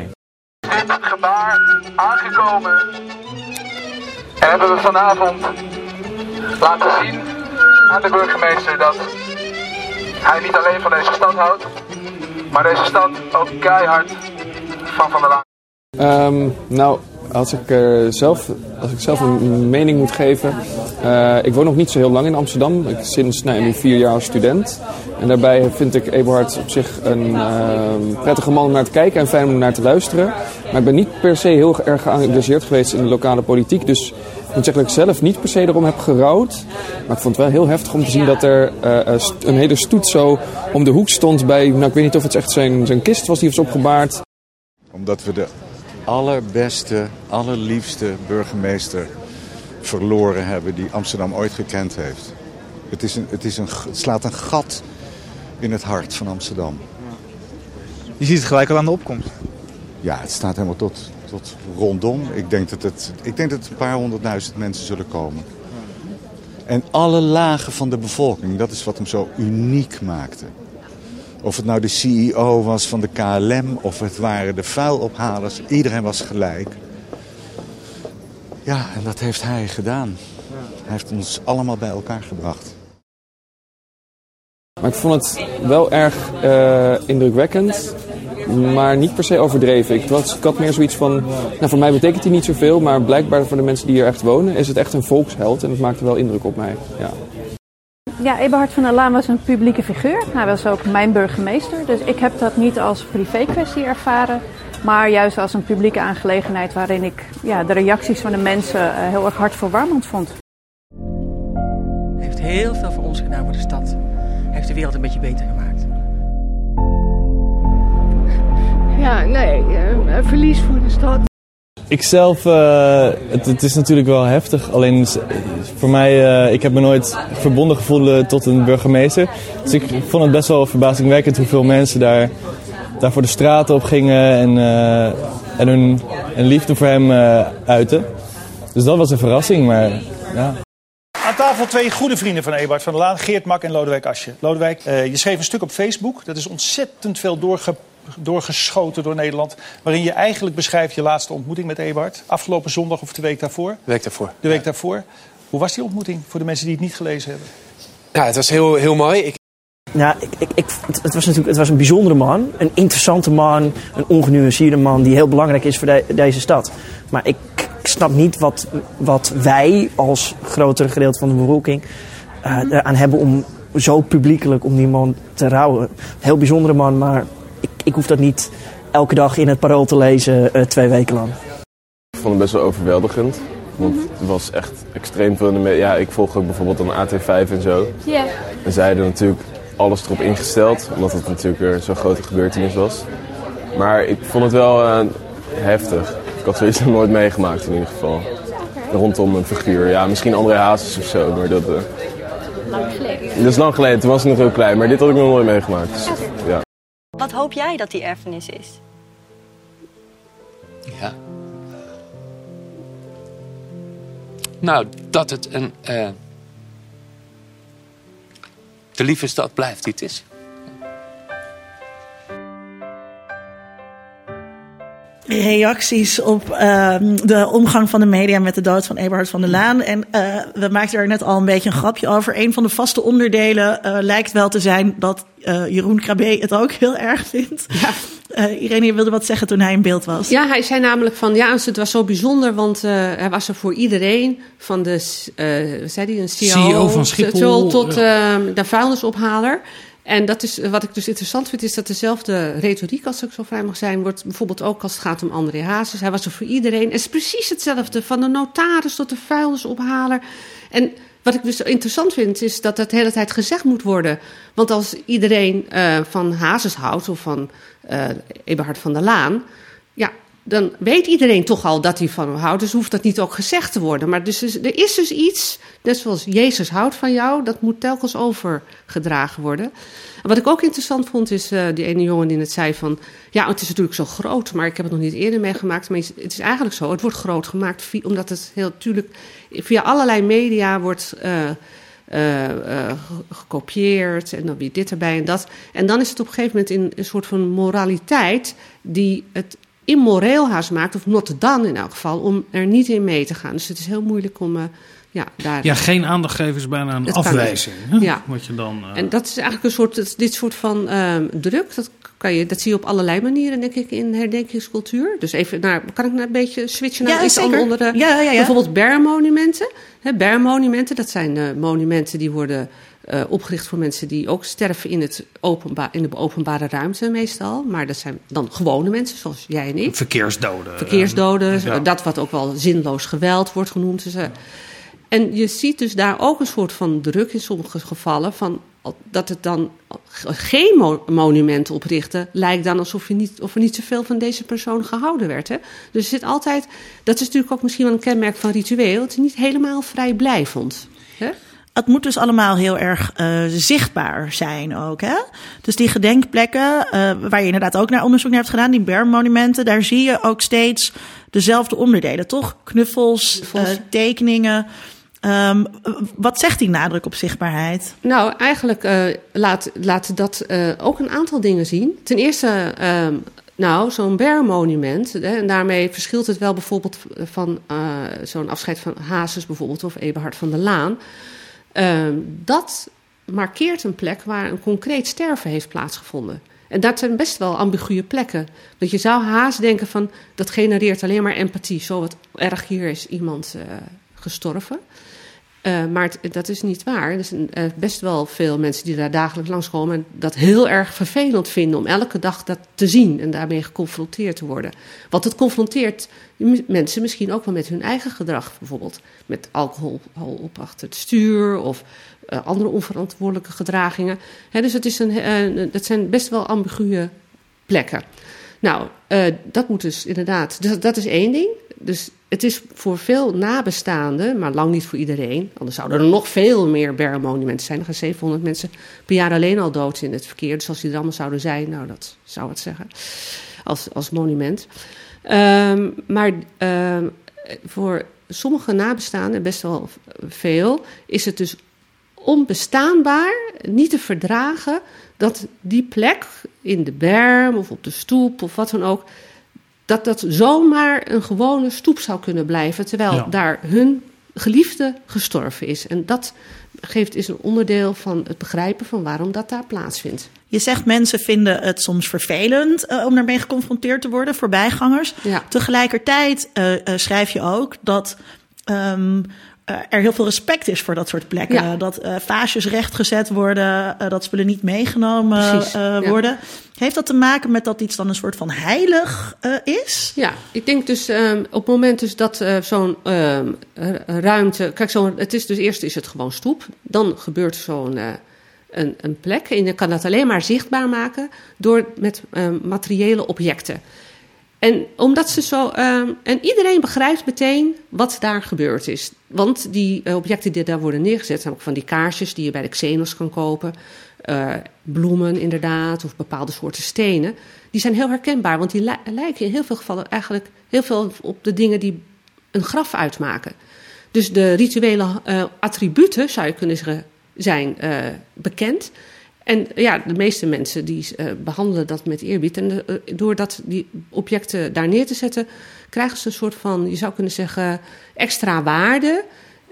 In het gebaar aangekomen. En hebben we vanavond laten zien aan de burgemeester dat hij niet alleen van deze stad houdt, maar deze stad ook keihard van Van der Laan. Um, nou, als ik, uh, zelf, als ik zelf een mening moet geven. Uh, ik woon nog niet zo heel lang in Amsterdam. Ik sinds nou, nu vier jaar student. En daarbij vind ik Eberhard op zich een uh, prettige man om naar te kijken en fijn om naar te luisteren. Maar ik ben niet per se heel erg geëngageerd geweest in de lokale politiek. Dus Ik moet zeggen dat ik zelf niet per se erom heb gerouwd. Maar ik vond het wel heel heftig om te zien dat er uh, een hele stoet zo om de hoek stond bij... Nou, ik weet niet of het echt zijn, zijn kist was die was opgebaard. Omdat we de allerbeste, allerliefste burgemeester verloren hebben die Amsterdam ooit gekend heeft. Het, is een, het, is een, het slaat een gat in het hart van Amsterdam. Je ziet het gelijk al aan de opkomst. Ja, het staat helemaal tot, tot rondom. Ik denk dat het, ik denk dat een paar honderdduizend mensen zullen komen. En alle lagen van de bevolking, dat is wat hem zo uniek maakte. Of het nou de CEO was van de KLM of het waren de vuilophalers. Iedereen was gelijk. Ja, en dat heeft hij gedaan. Hij heeft ons allemaal bij elkaar gebracht. Maar ik vond het wel erg uh, indrukwekkend, maar niet per se overdreven. Ik, was, had meer zoiets van, nou voor mij betekent hij niet zoveel, maar blijkbaar voor de mensen die hier echt wonen is het echt een volksheld en dat maakte wel indruk op mij. Ja. Ja, Eberhard van der Laan was een publieke figuur. Hij was ook mijn burgemeester. Dus ik heb dat niet als privé-kwestie ervaren, maar juist als een publieke aangelegenheid waarin ik ja, de reacties van de mensen uh, heel erg hartverwarmend vond. Hij heeft heel veel voor ons gedaan voor de stad. Hij heeft de wereld een beetje beter gemaakt. Ja, nee, uh, verlies voor de stad. Ikzelf, uh, het, het, is natuurlijk wel heftig. Alleen voor mij, uh, ik heb me nooit verbonden gevoeld tot een burgemeester. Dus ik vond het best wel verbazingwekkend hoeveel mensen daar, daar voor de straten op gingen en, uh, en hun en liefde voor hem uiten. Dus dat was een verrassing, maar ja. Aan tafel twee goede vrienden van Ebert van der Laan, Geert Mak en Lodewijk Asje. Lodewijk, je schreef een stuk op Facebook. Dat is ontzettend veel doorgepakt doorgeschoten door Nederland. Waarin je eigenlijk beschrijft je laatste ontmoeting met Ebert. Afgelopen zondag of de week daarvoor. De week daarvoor. De week daarvoor. Hoe was die ontmoeting voor de mensen die het niet gelezen hebben? Ja, het was heel, heel mooi. Ik... Ja, ik, ik, ik, het was natuurlijk het was een bijzondere man. Een interessante man. Een ongenuanceerde man die heel belangrijk is voor de, deze stad. Maar ik, ik snap niet wat, wat wij als grotere gedeelte van de bevolking uh, eraan hebben om zo publiekelijk om die man te rouwen. Heel bijzondere man, maar ik, hoef dat niet elke dag in het parool te lezen uh, twee weken lang. Ik vond het best wel overweldigend. Want het was echt extreem veel in de media. Ja, ik volg ook bijvoorbeeld dan AT5 en zo. Ja. En zij hadden natuurlijk alles erop ingesteld. Omdat het natuurlijk zo'n grote gebeurtenis was. Maar ik vond het wel uh, heftig. Ik had zoiets nog [LAUGHS] nooit meegemaakt in ieder geval. Rondom een figuur. Ja, misschien André Hazes of zo. Maar dat, uh... Lang geleden. Dat is lang geleden. Toen was ik nog heel klein. Maar dit had ik nog nooit meegemaakt. Dus. Wat hoop jij dat die erfenis is? Ja. Nou, dat het een. Uh, de lieve stad blijft die het is. Reacties op uh, de omgang van de media met de dood van Eberhard van der Laan. En uh, we maakten er net al een beetje een grapje over. Een van de vaste onderdelen uh, lijkt wel te zijn dat Jeroen Krabbe het ook heel erg vindt. Ja. Irene, je wilde wat zeggen toen hij in beeld was. Ja, hij zei namelijk van ja, het was zo bijzonder, want hij was er voor iedereen. Van de, wat zei hij, een CEO, CEO van Schiphol tot de vuilnisophaler. En dat is, wat ik dus interessant vind, is dat dezelfde retoriek, als ik zo vrij mag zijn, wordt bijvoorbeeld ook als het gaat om André Hazes. Hij was er voor iedereen. Het is precies hetzelfde, van de notaris tot de vuilnisophaler. En wat ik dus interessant vind, is dat dat de hele tijd gezegd moet worden. Want als iedereen uh, van Hazes houdt, of van uh, Eberhard van der Laan, dan weet iedereen toch al dat hij van hem houdt. Dus hoeft dat niet ook gezegd te worden. Maar dus, er is dus iets, net zoals Jezus houdt van jou, dat moet telkens overgedragen worden. En wat ik ook interessant vond, is uh, die ene jongen die net zei van... Ja, het is natuurlijk zo groot, maar ik heb het nog niet eerder meegemaakt. Maar het is eigenlijk zo, het wordt groot gemaakt omdat het heel natuurlijk via allerlei media wordt... Uh, uh, gekopieerd en dan weer dit erbij en dat. En dan is het op een gegeven moment in een soort van moraliteit die het immoreel haast maakt, of not dan in elk geval, om er niet in mee te gaan. Dus het is heel moeilijk om uh, ja, daar... Ja, geen aandacht geven is bijna een afwijzing. Ja. Wat je dan, uh... En dat is eigenlijk een soort, dit soort van uh, druk, dat, kan je, dat zie je op allerlei manieren, denk ik, in herdenkingscultuur. Dus even naar, kan ik een beetje switchen naar ja, iets zeker. andere? Ja, ja, ja. Bijvoorbeeld bermonumenten. Bermonumenten, dat zijn monumenten die worden eh, opgericht voor mensen die ook sterven in, het openba in de openbare ruimte meestal. Maar dat zijn dan gewone mensen, zoals jij en ik. Verkeersdoden. Verkeersdoden, Ja. dat wat ook wel zinloos geweld wordt genoemd. Dus, eh, en je ziet dus daar ook een soort van druk in sommige gevallen van dat het dan geen mo- monument oprichten lijkt dan alsof je niet, of er niet zoveel van deze persoon gehouden werd. Hè? Dus er zit altijd, dat is natuurlijk ook misschien wel een kenmerk van ritueel, het is niet helemaal vrijblijvend. Hè? Het moet dus allemaal heel erg eh, zichtbaar zijn ook. Hè? Dus die gedenkplekken, eh, waar je inderdaad ook naar onderzoek naar hebt gedaan, die bermmonumenten, daar zie je ook steeds dezelfde onderdelen, toch? Knuffels, eh, tekeningen. Ehm, wat zegt die nadruk op zichtbaarheid? Nou, eigenlijk laat, laat dat ook een aantal dingen zien. Ten eerste, ehm, nou, zo'n bermmonument, hè, en daarmee verschilt het wel bijvoorbeeld van zo'n afscheid van Hazes bijvoorbeeld, of Eberhard van der Laan. Ehm, dat markeert een plek waar een concreet sterven heeft plaatsgevonden. En dat zijn best wel ambiguë plekken. Dat je zou haast denken van, dat genereert alleen maar empathie. Zo wat erg hier is iemand eh, gestorven. Eh, maar dat is niet waar. Er zijn eh, best wel veel mensen die daar dagelijks langskomen... en dat heel erg vervelend vinden om elke dag dat te zien... en daarmee geconfronteerd te worden. Want het confronteert mensen misschien ook wel met hun eigen gedrag. Bijvoorbeeld met alcohol al op achter het stuur... of eh, andere onverantwoordelijke gedragingen. Dus het is een, eh, dat zijn best wel ambiguë plekken. Nou, eh, dat moet dus inderdaad. Dat is één ding. Dus het is voor veel nabestaanden, maar lang niet voor iedereen. Anders zouden er nog veel meer bermmonumenten zijn. Er gaan 700 mensen per jaar alleen al dood in het verkeer. Dus als die er allemaal zouden zijn, nou, dat zou het zeggen. Als, als monument. Ehm, maar ehm, voor sommige nabestaanden, best wel veel, is het dus onbestaanbaar, niet te verdragen, dat die plek in de berm of op de stoep of wat dan ook, dat dat zomaar een gewone stoep zou kunnen blijven, terwijl Ja. daar hun geliefde gestorven is. En dat geeft, is een onderdeel van het begrijpen van waarom dat daar plaatsvindt. Je zegt mensen vinden het soms vervelend eh, om daarmee geconfronteerd te worden, voorbijgangers. Ja. Tegelijkertijd eh, schrijf je ook dat ehm, eh, er heel veel respect is voor dat soort plekken. Ja. Dat vaasjes rechtgezet worden, dat spullen niet meegenomen Precies, ja. worden. Heeft dat te maken met dat iets dan een soort van heilig is? Ja, ik denk dus ehm, op het moment dus dat zo'n ehm, ruimte. Kijk, zo'n, het is dus eerst is het gewoon stoep. Dan gebeurt zo'n een, een plek. En je kan dat alleen maar zichtbaar maken door met ehm, materiële objecten. En omdat ze zo. ehm, en iedereen begrijpt meteen wat daar gebeurd is. Want die eh, objecten die daar worden neergezet, zijn ook van die kaarsjes die je bij de Xenos kan kopen. eh, bloemen inderdaad, of bepaalde soorten stenen. Die zijn heel herkenbaar, want die li- lijken in heel veel gevallen eigenlijk heel veel op de dingen die een graf uitmaken. Dus de rituele eh, attributen, zou je kunnen zeggen, zijn eh, bekend. En ja, de meeste mensen die eh, behandelen dat met eerbied. En eh, door dat, die objecten daar neer te zetten, krijgen ze een soort van, je zou kunnen zeggen, extra waarde.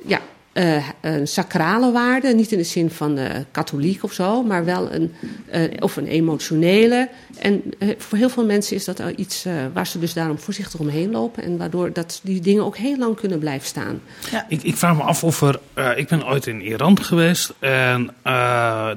Ja, eh, een sacrale waarde, niet in de zin van eh, katholiek of zo, maar wel een, eh, of een emotionele. En voor heel veel mensen is dat iets waar ze dus daarom voorzichtig omheen lopen. En waardoor dat die dingen ook heel lang kunnen blijven staan. Ik, ik vraag me af of er. ik ben ooit in Iran geweest. En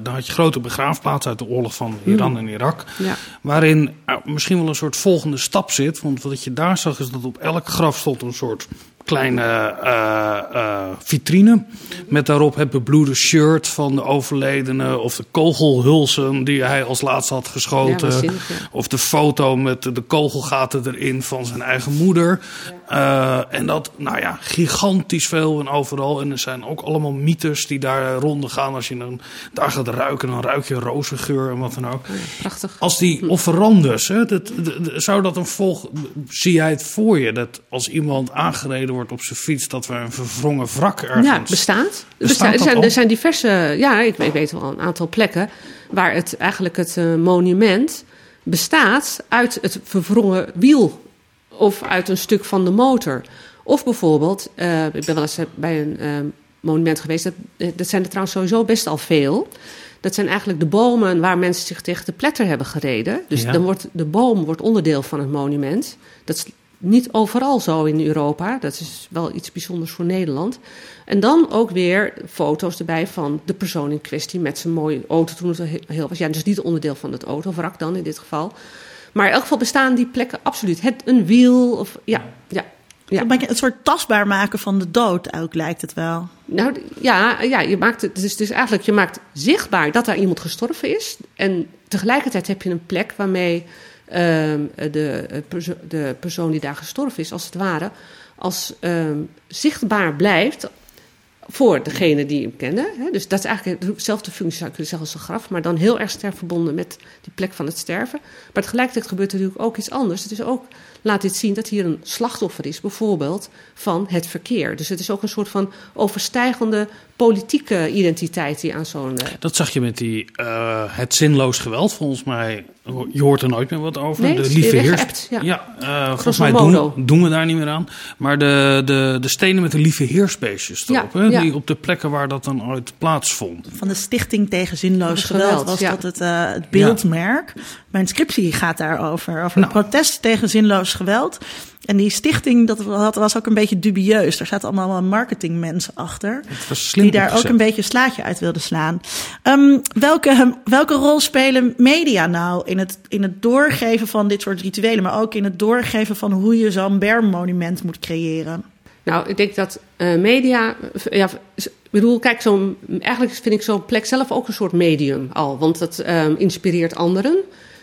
dan had je grote begraafplaatsen uit de oorlog van Iran Mm. en Irak. Ja. Waarin misschien wel een soort volgende stap zit. Want wat je daar zag is dat op elk graf stond een soort kleine eh, eh, vitrine. Met daarop het bebloede shirt van de overledene. Of de kogelhulsen die hij als laatste had Ja, geschoten. ja. Of de foto met de kogelgaten erin van zijn eigen moeder. Eh, en dat, nou ja, gigantisch veel en overal. En er zijn ook allemaal mythes die daar ronden gaan. Als je dan daar gaat ruiken, dan ruik je rozengeur en wat dan ook. Prachtig. Als die offerandes, hè, dat, dat- dat- zou dat een volg... Zie jij het voor je, dat als iemand aangereden wordt op zijn fiets... dat we een verwrongen wrak ergens... Ja, bestaat. Bestaat Besta- er, zijn, er zijn diverse, ja, ik weet, weet wel een aantal plekken waar het eigenlijk het eh, monument bestaat uit het verwrongen wiel of uit een stuk van de motor. Of bijvoorbeeld, eh, ik ben wel eens bij een eh, monument geweest, dat, dat zijn er trouwens sowieso best al veel. Dat zijn eigenlijk de bomen waar mensen zich tegen de pletter hebben gereden. Dus Ja. dan wordt de boom wordt onderdeel van het monument. Dat is niet overal zo in Europa. Dat is wel iets bijzonders voor Nederland. En dan ook weer foto's erbij van de persoon in kwestie met zijn mooie auto toen het heel- was. Ja, dus niet onderdeel van het autovrak dan in dit geval. Maar in elk geval bestaan die plekken absoluut. Het, een wiel of ja, ja. ja. Een soort tastbaar maken van de dood ook lijkt het wel. Nou ja, ja je maakt het dus, dus eigenlijk je maakt zichtbaar dat daar iemand gestorven is. En tegelijkertijd heb je een plek waarmee de, eh, perso- de persoon die daar gestorven is, als het ware, als ehm, zichtbaar blijft voor degene die hem kennen. Hè. Dus dat is eigenlijk dezelfde functie, zou je kunnen zeggen, als een graf, maar dan heel erg sterk verbonden met die plek van het sterven. Maar tegelijkertijd gebeurt er natuurlijk ook iets anders. Het is ook, laat dit zien dat hier een slachtoffer is, bijvoorbeeld van het verkeer. Dus het is ook een soort van overstijgende politieke identiteit die aan zo'n. eh, Dat zag je met die, eh, het zinloos geweld, volgens mij. Je hoort er nooit meer wat over. Nee, de lieve weer heers. weggeëpt, ja. eh, volgens mij doen, doen we daar niet meer aan. Maar de, de, de stenen met de lieve heersbeestjes erop. Ja, hè, ja. Die op de plekken waar dat dan ooit plaatsvond. Van de Stichting tegen Zinloos Geweld, Geweld was ja. dat het, eh, het beeldmerk. Mijn scriptie gaat daarover. Over Nou. het protest tegen zinloos geweld. En die stichting dat was ook een beetje dubieus. Daar zaten allemaal marketingmensen achter. Die daar ook een beetje een slaatje uit wilden slaan. Ehm, welke, welke rol spelen media nou in het, in het doorgeven van dit soort rituelen, maar ook in het doorgeven van hoe je zo'n bermmonument moet creëren? Nou, ik denk dat eh, media. Ja, ik bedoel, kijk, zo'n, eigenlijk vind ik zo'n plek zelf ook een soort medium al. Want dat ehm, inspireert anderen.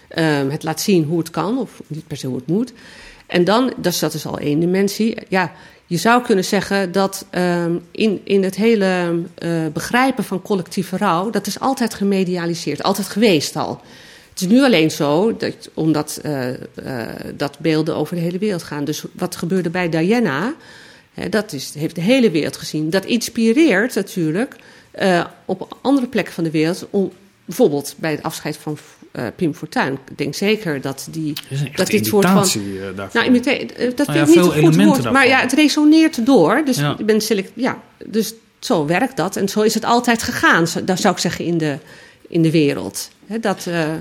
Ehm, het laat zien hoe het kan, of niet per se hoe het moet. En dan, is, dat is al één dimensie. Ja, je zou kunnen zeggen dat ehm, in, in het hele eh, begrijpen van collectieve rouw, dat is altijd gemedialiseerd, altijd geweest al. Het is nu alleen zo, dat, omdat eh, eh, dat beelden over de hele wereld gaan. Dus wat gebeurde bij Diana, hè, dat is, heeft de hele wereld gezien. Dat inspireert natuurlijk op andere plekken van de wereld. Om, bijvoorbeeld bij het afscheid van eh, Pim Fortuyn. Ik denk zeker dat, die, is een echte dat dit soort van... eh, daarvan. Nou, eh, dat Nou ja, vind ik niet een goed woord. Maar ja, het resoneert door. Dus, Ja. je bent select, ja, dus zo werkt dat. En zo is het altijd gegaan, zo- dat zou ik zeggen, in de, in de wereld. Dat... eh,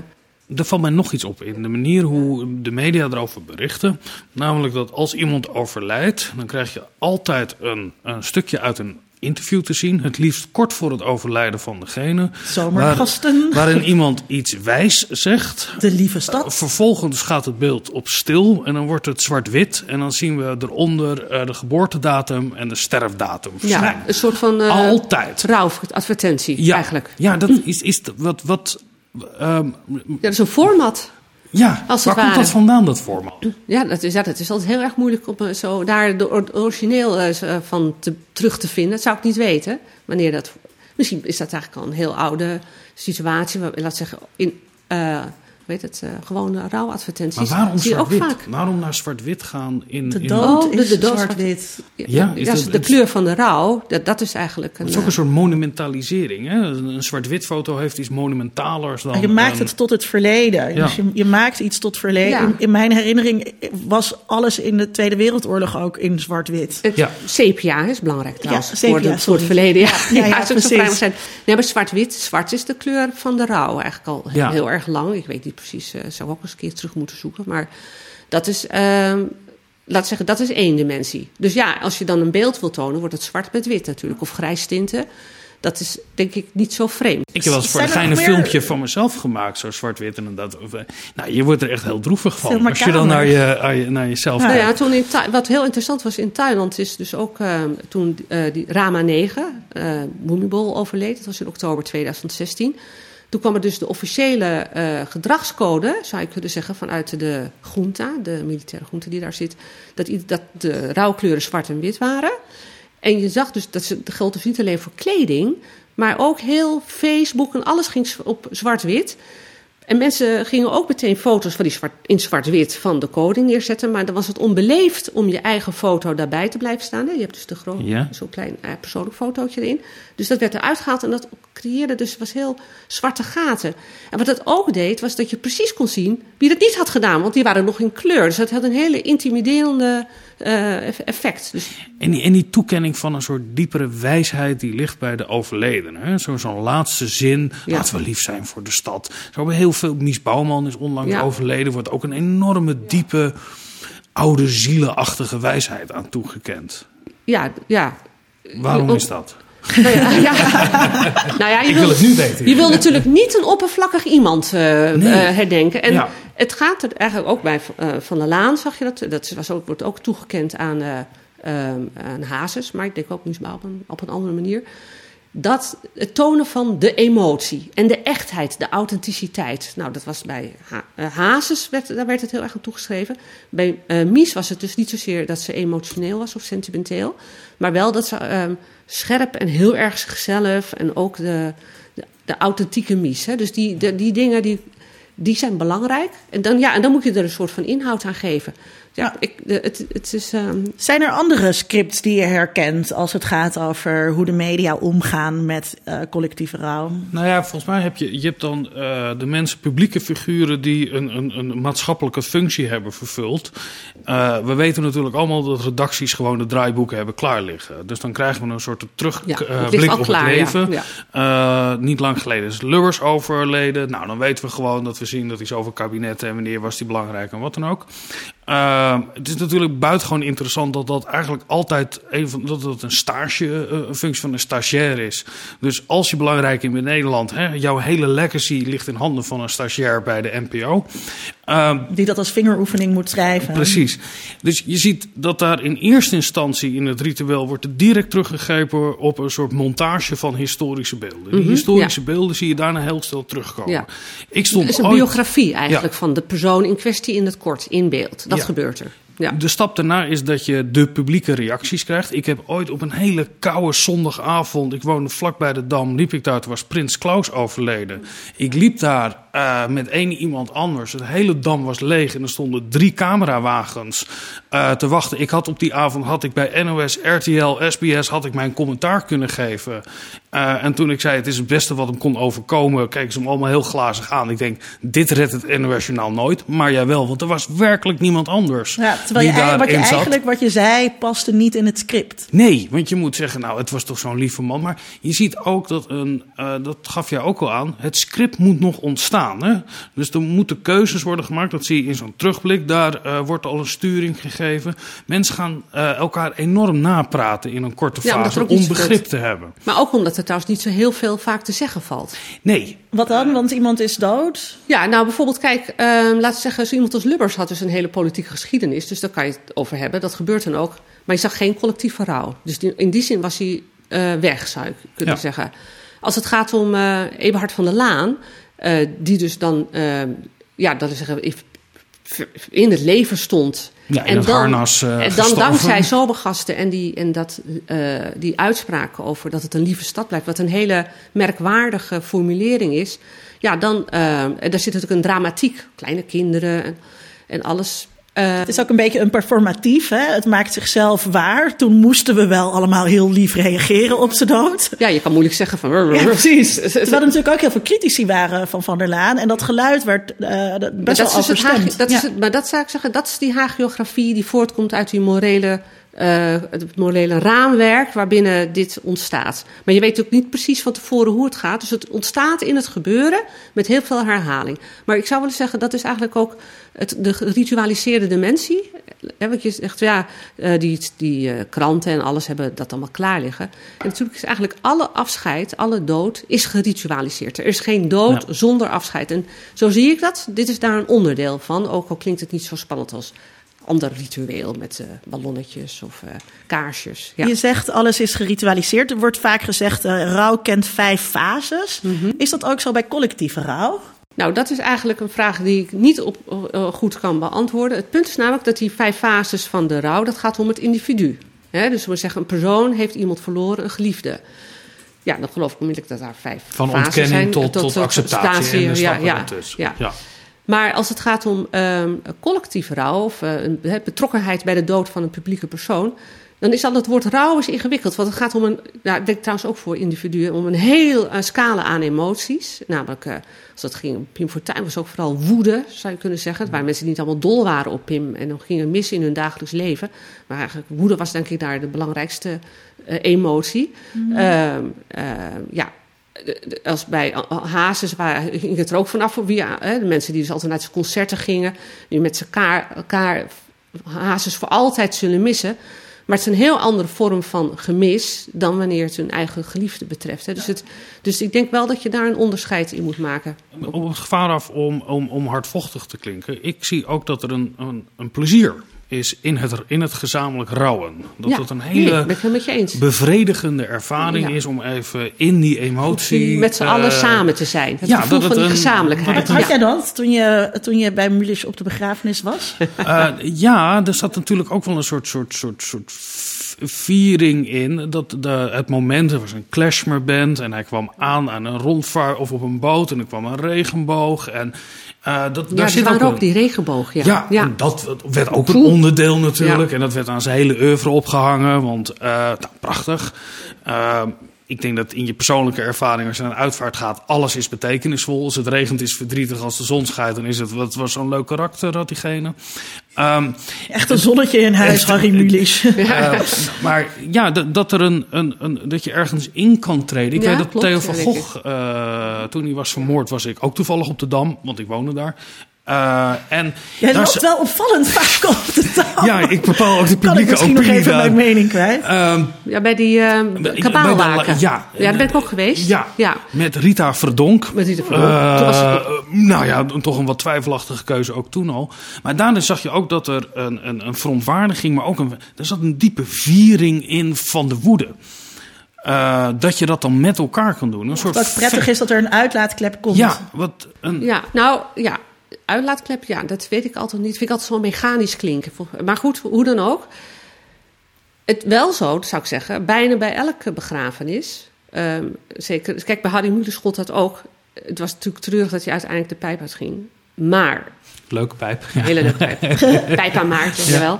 Er valt mij nog iets op in de manier hoe de media erover berichten. Namelijk dat als iemand overlijdt, dan krijg je altijd een, een stukje uit een interview te zien. Het liefst kort voor het overlijden van degene. Zomergasten. Waar- waarin iemand iets wijs zegt. De lieve stad. Uh, vervolgens gaat het beeld op stil en dan wordt het zwart-wit. En dan zien we eronder eh, de geboortedatum en de sterfdatum verschijnen. ja, een soort van... eh, Altijd. Rouwadvertentie, Ja, eigenlijk. Ja, dat is, is wat... wat ehm, Ja, dat is een format. Ja, waar komt dat vandaan, dat format? Ja, dat is, ja, dat is altijd heel erg moeilijk om eh, zo daar de or- origineel eh, eh, van te, terug te vinden. Dat zou ik niet weten. Wanneer dat, misschien is dat eigenlijk al een heel oude situatie. Laat zeggen, in weet het, eh, gewone rouwadvertenties. Maar waarom zie je ook vaak. Waarom naar zwart-wit gaan in... De in- dood Oh, de- is de dood- zwart-wit. Ja, Ja, is ja, dat- de het- kleur van de rouw, dat, dat is eigenlijk een... Het is ook eh, een soort monumentalisering. Hè? Een zwart-wit foto heeft iets monumentalers dan... Je maakt een- het tot het verleden. Ja. Dus je, je maakt iets tot verleden. Ja. In, in mijn herinnering was alles in de Tweede Wereldoorlog ook in zwart-wit. Ja. sepia is belangrijk trouwens. Ja, sepia, voor, de- voor het verleden. Ja, Ja, ja, precies. zijn. Nee, maar zwart-wit. Zwart is de kleur van de rouw eigenlijk al Ja. heel erg lang. Ik weet niet precies, eh zou ik ook eens een keer terug moeten zoeken. Maar dat is, ehm laat zeggen, dat is één dimensie. Dus ja, als je dan een beeld wil tonen, wordt het zwart met wit natuurlijk. Of grijs tinten. Dat is denk ik niet zo vreemd. Ik heb wel eens voor een gein nog een meer- filmpje van mezelf gemaakt, zo zwart-wit en dat. Eh, nou, je wordt er echt heel droevig van. Als je dan naar, je, naar jezelf Nou kijkt. ja, toen in Tha- wat heel interessant was in Thailand is dus ook eh, toen eh, die Rama 9, eh Bhumibol overleed, dat was in oktober 2016. Toen kwam er dus de officiële eh, gedragscode, zou je kunnen zeggen, vanuit de junta, de militaire junta die daar zit, dat, dat de rouwkleuren zwart en wit waren. En je zag dus dat ze dat geldt dus niet alleen voor kleding, maar ook heel Facebook en alles ging op zwart-wit. En mensen gingen ook meteen foto's van die zwart, in zwart-wit van de koning neerzetten. Maar dan was het onbeleefd om je eigen foto daarbij te blijven staan. hè. Je hebt dus de grote, Ja. zo'n klein eh, persoonlijk fotootje erin. Dus dat werd eruit gehaald en dat creëerde dus was heel zwarte gaten. En wat dat ook deed, was dat je precies kon zien wie dat niet had gedaan. Want die waren nog in kleur. Dus dat had een hele intimiderende eh, eff- effect. Dus En die, en die toekenning van een soort diepere wijsheid die ligt bij de overledene. hè. Zo- Zo'n laatste zin, Ja. laten we lief zijn voor de stad. Zo hebben heel veel, Mies Bouwman is onlangs Ja. overleden, wordt ook een enorme diepe oude zielenachtige wijsheid aan toegekend. Ja, ja. Waarom Om- is dat? Nou ja, ja. [LAUGHS] nou ja, je Ik wil het nu weten. Je wil natuurlijk niet een oppervlakkig iemand eh, Nee. eh, herdenken. En Ja. het gaat er eigenlijk ook bij eh, Van der Laan, zag je dat? Dat was ook, wordt ook toegekend aan, eh ehm, aan Hazes, maar ik denk ook nu maar op een, op een andere manier. Dat het tonen van de emotie en de echtheid, de authenticiteit. Nou, dat was bij eh, Hazes, werd, daar werd het heel erg aan toegeschreven. Bij eh, Mies was het dus niet zozeer dat ze emotioneel was of sentimenteel, maar wel dat ze ehm, scherp en heel erg zichzelf en ook de, de, authentieke Mies. Hè? Dus die, die dingen die, die zijn belangrijk. En dan, ja, en dan moet je er een soort van inhoud aan geven. Ja, ik, de, het, het is. ehm, Zijn er andere scripts die je herkent als het gaat over hoe de media omgaan met eh, collectieve rouw? Nou ja, volgens mij heb je, je hebt dan eh, de mensen, publieke figuren die een, een, een maatschappelijke functie hebben vervuld. Eh, we weten natuurlijk allemaal dat redacties gewoon de draaiboeken hebben klaar liggen. Dus dan krijgen we een soort Ja, terugblik al op klaar, het ja, leven. ja. Eh, niet lang geleden is Lubbers overleden. Nou, dan weten we gewoon dat we zien dat hij zoveel kabinetten en wanneer was hij belangrijk en wat dan ook. Eh, het is natuurlijk buitengewoon interessant dat dat eigenlijk altijd een van, dat het een stage, eh, een functie van een stagiair is. Dus als je belangrijk in Nederland, hè, jouw hele legacy ligt in handen van een stagiair bij de NPO. Eh, Die dat als vingeroefening moet schrijven. Precies. Dus je ziet dat daar in eerste instantie in het ritueel wordt er direct teruggegrepen op een soort montage van historische beelden. Die Mhm, historische beelden zie je daarna heel snel terugkomen. Ja. Ik stond het is een ooit- biografie eigenlijk Ja. van de persoon in kwestie in het kort, in beeld. Dat Ja. gebeurt er. Ja. De stap daarna is dat je de publieke reacties krijgt. Ik heb ooit op een hele koude zondagavond, ik woonde vlak bij de Dam, liep ik daar, toen was Prins Klaus overleden. Ik liep daar eh, met één iemand anders. Het hele Dam was leeg en er stonden drie camerawagens eh, te wachten. Ik had op die avond, had ik bij NOS, RTL, SBS, had ik mijn commentaar kunnen geven. Eh, en toen ik zei, het is het beste wat hem kon overkomen, keken ze hem allemaal heel glazig aan. Ik denk, dit redt het NOS Journaal nooit. Maar jawel, want er was werkelijk niemand anders Ja, terwijl je, wat je eigenlijk wat je zei paste niet in het script. Nee, want je moet zeggen, nou, het was toch zo'n lieve man. Maar je ziet ook dat een, eh, dat gaf jij ook al aan, het script moet nog ontstaan. Hè? Dus er moeten keuzes worden gemaakt. Dat zie je in zo'n terugblik. Daar eh, wordt al een sturing gegeven. Mensen gaan eh, elkaar enorm napraten in een korte Ja, fase om begrip te hebben. Maar ook omdat er trouwens niet zo heel veel vaak te zeggen valt. Nee. Wat dan? Want iemand is dood? Ja, nou bijvoorbeeld, kijk, ehm laten we zeggen, zo iemand als Lubbers had dus een hele politieke geschiedenis. Dus daar kan je het over hebben. Dat gebeurt dan ook. Maar je zag geen collectieve rouw. Dus in die zin was hij eh, weg, zou ik kunnen Ja. zeggen. Als het gaat om eh Eberhard van der Laan, eh, die dus dan, ja, dat is zeggen, in het leven stond. Ja, in het harnas, en dan dankzij Zobergasten en, die, en dat, die uitspraken over dat het een lieve stad blijft, wat een hele merkwaardige formulering is. Ja, dan, en daar zit natuurlijk een dramatiek, kleine kinderen en, en alles. Eh, Het is ook een beetje een performatief. Hè? Het maakt zichzelf waar. Toen moesten we wel allemaal heel lief reageren op zijn dood. ja, je kan moeilijk zeggen van... Ja, precies. [LAUGHS] Terwijl er natuurlijk ook heel veel critici waren van Van der Laan. En dat geluid werd eh, Maar best wel dat is het dat Ja. is het, maar dat zou ik zeggen, dat is die hagiografie die voortkomt uit die morele, eh, het morele raamwerk waarbinnen dit ontstaat. Maar je weet ook niet precies van tevoren hoe het gaat. Dus het ontstaat in het gebeuren met heel veel herhaling. Maar ik zou willen zeggen, dat is eigenlijk ook het, de geritualiseerde dementie. Hè, wat je zegt, ja, eh, die, die eh, kranten en alles hebben dat allemaal klaar liggen. En natuurlijk is eigenlijk alle afscheid, alle dood, is geritualiseerd. Er is geen dood Ja. zonder afscheid. En zo zie ik dat. Dit is daar een onderdeel van. Ook al klinkt het niet zo spannend als ander ritueel met eh, ballonnetjes of eh, kaarsjes. Ja. Je zegt alles is geritualiseerd. Er wordt vaak gezegd, eh, rouw kent vijf fases. Mhm. Is dat ook zo bij collectieve rouw? Nou, dat is eigenlijk een vraag die ik niet op, goed kan beantwoorden. Het punt is namelijk dat die vijf fases van de rouw, dat gaat om het individu. Hè, dus we zeggen, een persoon heeft iemand verloren, een geliefde. Ja, dan geloof ik onmiddellijk dat daar vijf Van fasen ontkenning zijn. tot, tot, eh, acceptatie en de ja, stappen ja, ertussen. ja. Ja. Maar als het gaat om ehm, collectieve rouw of een hè, betrokkenheid bij de dood van een publieke persoon, dan is al het woord rouw is ingewikkeld. Want het gaat om een, nou, ik denk trouwens ook voor individuen, om een heel eh, scala aan emoties. Namelijk, eh, als het ging om Pim Fortuyn, was ook vooral woede, zou je kunnen zeggen. Waar mensen niet allemaal dol waren op Pim en dan gingen mis in hun dagelijks leven. Maar eigenlijk, woede was denk ik daar de belangrijkste emotie. Mhm. Ehm, ehm, ja, als bij Hazes waar, ging het er ook vanaf voor wie, hè, de mensen die dus altijd naar zijn concerten gingen, die met elkaar, elkaar hazes voor altijd zullen missen. Maar het is een heel andere vorm van gemis dan wanneer het hun eigen geliefde betreft. Hè. Dus, het, dus ik denk wel dat je daar een onderscheid in moet maken. Op het gevaar af om, om, om hardvochtig te klinken. Ik zie ook dat er een, een, een plezier is in het, in het gezamenlijk rouwen. Dat Ja, het een hele bevredigende ervaring Ja. is om even in die emotie... Met z'n allen eh, samen te zijn. Het ja, gevoel dat het van die een- gezamenlijkheid. dat het Had jij dat toen je, toen je bij Mulisch op de begrafenis was? [LAUGHS] Eh, ja, er zat natuurlijk ook wel een soort, soort, soort, soort viering in. Dat de, het moment, er was een klezmerband en hij kwam aan aan een rondvaart of op een boot en er kwam een regenboog. En, eh, dat, Ja, daar zit ook ook die regenboog. Ja, Ja, en dat werd ook een onderdeel natuurlijk. En dat werd aan zijn hele oeuvre opgehangen. Want, eh, nou, prachtig. Eh, ik denk dat in je persoonlijke ervaring, als je naar een uitvaart gaat, alles is betekenisvol. Als het regent is verdrietig, als de zon schijnt, dan is het, wat was zo'n leuk karakter, had diegene. Ehm, Echt een zonnetje in huis, Harry Mulisch. [LAUGHS] eh, maar ja, dat, dat, er een, een, een, dat je ergens in kan treden. Ik Ja, weet dat klopt, Theo van ja, Gogh, eh, toen hij was vermoord, was ik ook toevallig op de Dam, want ik woonde daar. Eh, en Jij loopt is- wel opvallend vaak op de taal. Ja, ik bepaal ook de Kan ik publieke misschien nog opinie even mijn mening kwijt? Ehm, Ja, bij die uh, bij kabaalwaken. ja. ja, daar ben ik ook geweest. Ja, ja. met Rita Verdonk. Met Rita Verdonk. Eh, Toen was het- nou ja, toch een wat twijfelachtige keuze ook toen al. Maar daarna zag je ook dat er een, een, een verontwaardiging, maar ook een, er zat een diepe viering in van de woede. Eh, dat je dat dan met elkaar kan doen. Een soort Wat prettig is dat er een uitlaatklep komt. Ja, wat een... Ja, nou ja, uitlaatklep, ja, dat weet ik altijd niet. Vind ik altijd zo mechanisch klinken. Maar goed, hoe dan ook. Het wel zo, zou ik zeggen, bijna bij elke begrafenis. ehm, zeker, kijk, bij Harry Mulisch gold dat ook. Het was natuurlijk treurig dat hij uiteindelijk de pijp uitging. Maar Leuke pijp. Hele leuke pijp. [LAUGHS] pijp aan Maarten, Ja. jawel.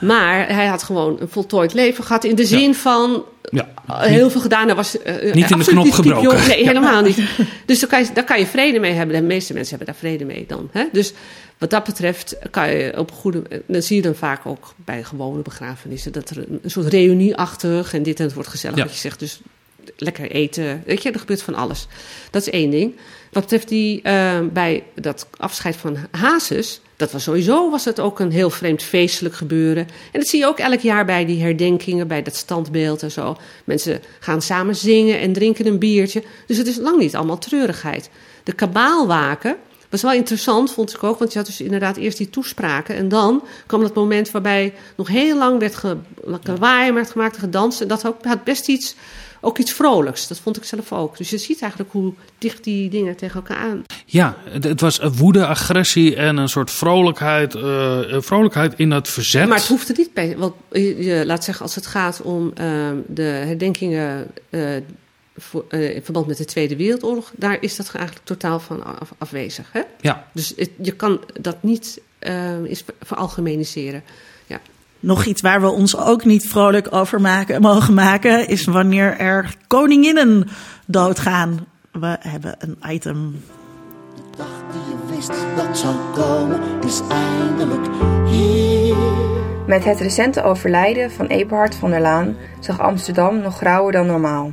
Maar hij had gewoon een voltooid leven gehad in de zin van Ja. uh, heel veel gedaan. Hij was uh, Niet in de absoluut knop gebroken. Nee, [LAUGHS] helemaal niet. Dus daar kan, je, daar kan je vrede mee hebben. De meeste mensen hebben daar vrede mee dan. Hè? Dus wat dat betreft kan je op goede... Dan zie je dan vaak ook bij gewone begrafenissen... dat er een, een soort reunieachtig en dit en het wordt gezellig Ja. wat je zegt. Dus lekker eten. Weet je, er gebeurt van alles. Dat is één ding. Wat betreft die, uh, bij dat afscheid van Hazes... dat was sowieso was het ook een heel vreemd feestelijk gebeuren. En dat zie je ook elk jaar bij die herdenkingen... bij dat standbeeld en zo. Mensen gaan samen zingen en drinken een biertje. Dus het is lang niet allemaal treurigheid. De kabaalwaken was wel interessant, vond ik ook. Want je had dus inderdaad eerst die toespraken. En dan kwam dat moment waarbij nog heel lang werd ge, lawaai werd gemaakt en gedanst. En dat had best iets, ook iets vrolijks. Dat vond ik zelf ook. Dus je ziet eigenlijk hoe dicht die dingen tegen elkaar aan. Ja, het, was woede, agressie en een soort vrolijkheid, uh, vrolijkheid in het verzet. Maar het hoeft er niet bij. Want je, laat zeggen, als het gaat om uh, de herdenkingen uh, voor, uh, in verband met de Tweede Wereldoorlog, daar is dat eigenlijk totaal van af, afwezig. Hè? Ja. Dus het, je kan dat niet is veralgemeniseren. Ja. Nog iets waar we ons ook niet vrolijk over maken, mogen maken, is wanneer er koninginnen doodgaan. We hebben een item. De dag die je wist dat zou komen, is eindelijk hier. Met het recente overlijden van Eberhard van der Laan zag Amsterdam nog grauwer dan normaal.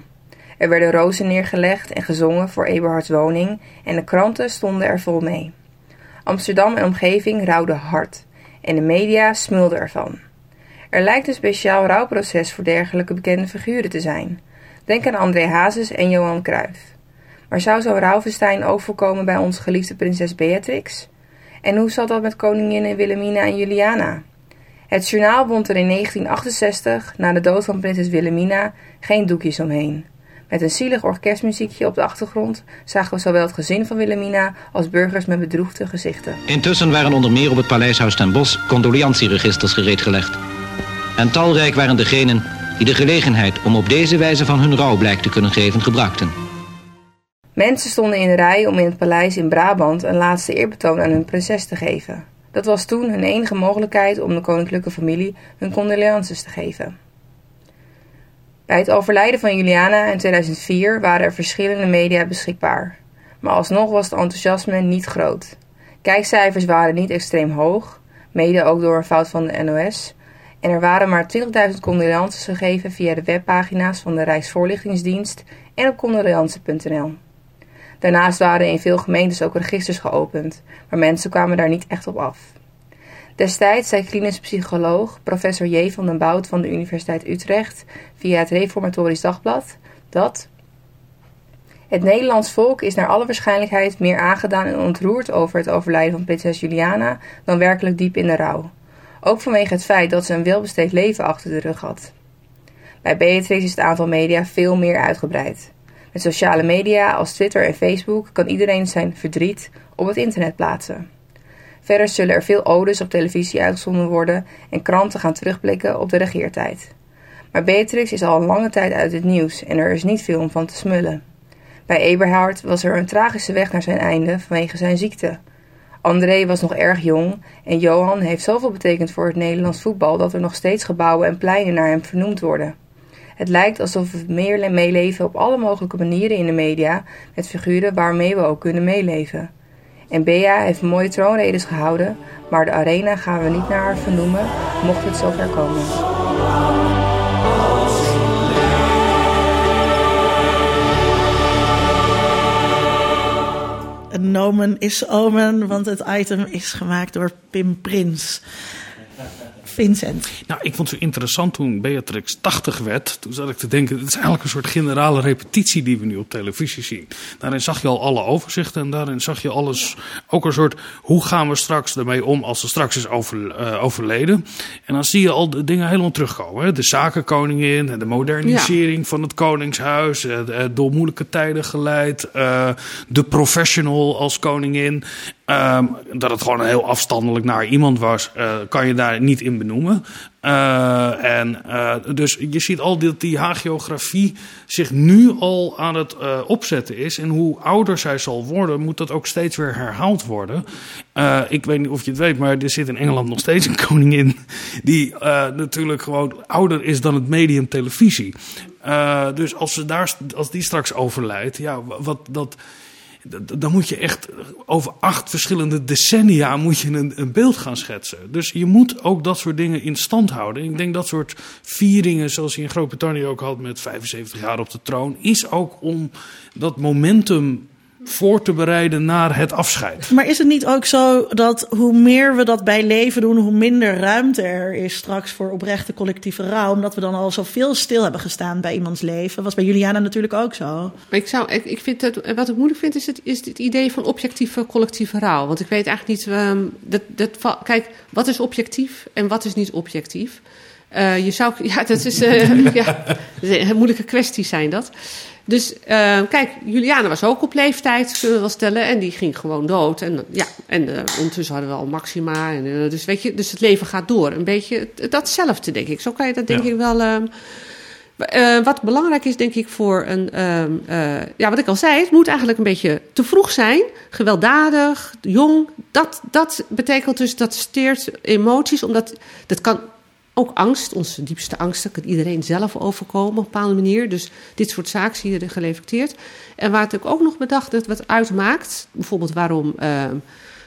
Er werden rozen neergelegd en gezongen voor Eberhards woning en de kranten stonden er vol mee. Amsterdam en omgeving rouwden hard en de media smulden ervan. Er lijkt een speciaal rouwproces voor dergelijke bekende figuren te zijn. Denk aan André Hazes en Johan Cruijff. Maar zou zo'n rouwfestijn ook voorkomen bij onze geliefde prinses Beatrix? En hoe zat dat met koninginnen Wilhelmina en Juliana? Het journaal wond er in 1968, na de dood van prinses Wilhelmina, geen doekjes omheen. Met een zielig orkestmuziekje op de achtergrond zagen we zowel het gezin van Wilhelmina als burgers met bedroefde gezichten. Intussen waren onder meer op het Paleishuis ten Bosch condoliantieregisters gereedgelegd. En talrijk waren degenen die de gelegenheid om op deze wijze van hun rouw blijk te kunnen geven gebruikten. Mensen stonden in rij om in het paleis in Brabant een laatste eerbetoon aan hun prinses te geven. Dat was toen hun enige mogelijkheid om de koninklijke familie hun condolences te geven. Bij het overlijden van Juliana in 2004 waren er verschillende media beschikbaar. Maar alsnog was het enthousiasme niet groot. Kijkcijfers waren niet extreem hoog, mede ook door een fout van de NOS. En er waren maar 20.000 condolences gegeven via de webpagina's van de Rijksvoorlichtingsdienst en op condolences.nl. Daarnaast waren in veel gemeentes ook registers geopend, maar mensen kwamen daar niet echt op af. Destijds zei klinisch psycholoog professor J. van den Bout van de Universiteit Utrecht via het Reformatorisch Dagblad dat het Nederlands volk is naar alle waarschijnlijkheid meer aangedaan en ontroerd over het overlijden van prinses Juliana dan werkelijk diep in de rouw. Ook vanwege het feit dat ze een welbesteed leven achter de rug had. Bij Beatrix is het aantal media veel meer uitgebreid. Met sociale media als Twitter en Facebook kan iedereen zijn verdriet op het internet plaatsen. Verder zullen er veel odes op televisie uitgezonden worden en kranten gaan terugblikken op de regeertijd. Maar Beatrix is al een lange tijd uit het nieuws en er is niet veel om van te smullen. Bij Eberhard was er een tragische weg naar zijn einde vanwege zijn ziekte. André was nog erg jong en Johan heeft zoveel betekend voor het Nederlands voetbal dat er nog steeds gebouwen en pleinen naar hem vernoemd worden. Het lijkt alsof we meer meeleven op alle mogelijke manieren in de media met figuren waarmee we ook kunnen meeleven. En Bea heeft mooie troonredes gehouden, maar de arena gaan we niet naar haar vernoemen, mocht het zover komen. Nomen is omen, want het item is gemaakt door Pim Prins. Vincent. Nou, ik vond het zo interessant toen Beatrix 80 werd. Toen zat ik te denken, het is eigenlijk een soort generale repetitie die we nu op televisie zien. Daarin zag je al alle overzichten en daarin zag je alles, ook een soort, hoe gaan we straks ermee om als ze straks is over, eh, overleden. En dan zie je al de dingen helemaal terugkomen. Hè? De zakenkoningin, en de modernisering van het koningshuis, eh, eh, door moeilijke tijden geleid, de professional als koningin. Ehm, dat het gewoon heel afstandelijk naar iemand was, eh, kan je daar niet in benoemen. Eh, en eh, dus je ziet al dat die hagiografie zich nu al aan het opzetten is. En hoe ouder zij zal worden, moet dat ook steeds weer herhaald worden. Ik weet niet of je het weet, maar er zit in Engeland nog steeds een [LAUGHS] koningin die natuurlijk gewoon ouder is dan het medium televisie. Dus als, ze daar, als die straks overlijdt, ja, wat dat dan moet je echt over acht verschillende decennia moet je een, een beeld gaan schetsen. Dus je moet ook dat soort dingen in stand houden. Ik denk dat soort vieringen, zoals je in Groot-Brittannië ook had met 75 jaar op de troon, is ook om dat momentum voor te bereiden naar het afscheid. Maar is het niet ook zo dat hoe meer we dat bij leven doen, hoe minder ruimte er is straks voor oprechte collectieve rouw? Omdat we dan al zoveel stil hebben gestaan bij iemands leven. Was bij Juliana natuurlijk ook zo. Maar ik, zou, ik, ik vind dat, wat ik moeilijk vind, is het, is het idee van objectieve collectieve rouw. Want ik weet eigenlijk niet. ehm, dat, dat, kijk, wat is objectief en wat is niet objectief? Eh, je zou, [LAUGHS] ja, dat is, eh, [LAUGHS] ja, dat is een moeilijke kwesties zijn dat. Dus eh, kijk, Juliana was ook op leeftijd, kunnen we wel stellen, en die ging gewoon dood. En, ja, en eh, ondertussen hadden we al Maxima. En, eh, dus, weet je, dus het leven gaat door. Een beetje datzelfde, denk ik. Zo kan je dat, denk Ja. ik, wel. ehm, eh, wat belangrijk is, denk ik, voor een. ehm, eh, ja, wat ik al zei, het moet eigenlijk een beetje te vroeg zijn. Gewelddadig, jong. Dat, dat betekent dus dat steert emoties, omdat dat kan ook angst, onze diepste angsten, kan iedereen zelf overkomen op een bepaalde manier. Dus dit soort zaken zie je er gereflecteerd. En waar het ook nog bedacht dat wat uitmaakt, bijvoorbeeld waarom. ehm,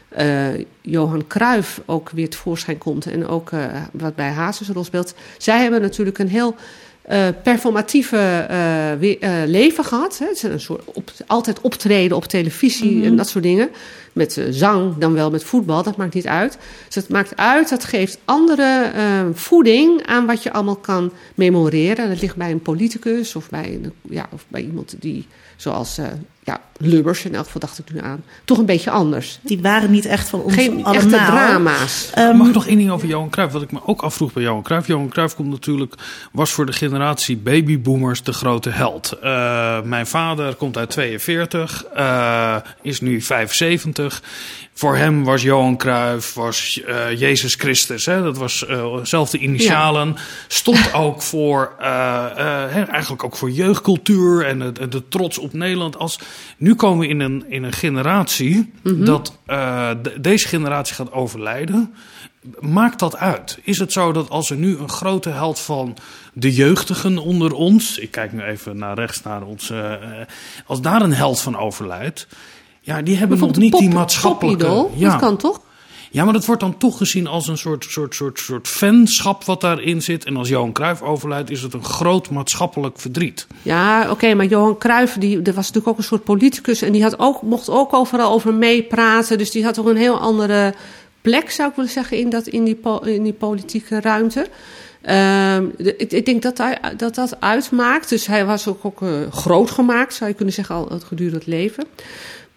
eh, Johan Cruijff ook weer tevoorschijn komt en ook eh, wat bij Hazes een rol speelt. Zij hebben natuurlijk een heel eh, performatieve eh, we- eh, leven gehad. Hè. Het is een soort op, altijd optreden op televisie Mhm. en dat soort dingen. Met eh, zang, dan wel met voetbal, dat maakt niet uit. Dus het maakt uit, dat geeft andere eh, voeding aan wat je allemaal kan memoreren. Dat ligt bij een politicus of bij, een, ja, of bij iemand die, zoals eh, ja, Lubbers, in elk geval dacht ik nu aan, toch een beetje anders. Die waren niet echt van ons Geen allemaal. echte drama's. Mag ik nog één ding over Johan Cruijff? Wat ik me ook afvroeg bij Johan Cruijff. Johan Cruijff komt natuurlijk, was voor de generatie babyboomers de grote held. Eh, mijn vader komt uit 42, eh, is nu 75. Voor hem was Johan Cruijff, was eh, Jezus Christus. Hè? Dat was eh zelfde initialen. Stond ook voor, eh, eh, eigenlijk ook voor jeugdcultuur en de, de trots op Nederland. Als, nu komen we in een, in een generatie Mhm. dat eh, de- deze generatie gaat overlijden. Maakt dat uit? Is het zo dat als er nu een grote held van de jeugdigen onder ons, ik kijk nu even naar rechts naar ons, eh, eh, als daar een held van overlijdt, ja, die hebben nog niet die maatschappelijke. ja. dat kan toch? Ja, maar dat wordt dan toch gezien als een soort, soort, soort, soort fanschap wat daarin zit. En als Johan Cruijff overlijdt, is het een groot maatschappelijk verdriet. Ja, oké, maar Johan Cruijff, die, er was natuurlijk ook een soort politicus... en die had ook, mocht ook overal over meepraten. Dus die had toch een heel andere plek, zou ik willen zeggen, in, dat, in, die, in die politieke ruimte. Ehm, ik, ik denk dat, hij- dat dat uitmaakt. Dus hij was ook, ook eh, groot gemaakt, zou je kunnen zeggen, al het gedurende het leven.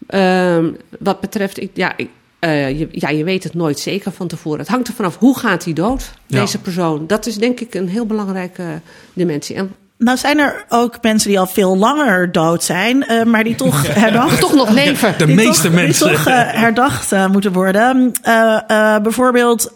Ehm, wat betreft, ik, ja, ik, eh, je, ja, je weet het nooit zeker van tevoren. Het hangt er vanaf hoe gaat hij dood, Ja. deze persoon. Dat is denk ik een heel belangrijke dimensie. En Nou zijn er ook mensen die al veel langer dood zijn, eh, maar die toch [LAUGHS] herdacht... Toch nog leven. De Die meeste toch, mensen. Die toch eh, herdacht eh, moeten worden. Eh, bijvoorbeeld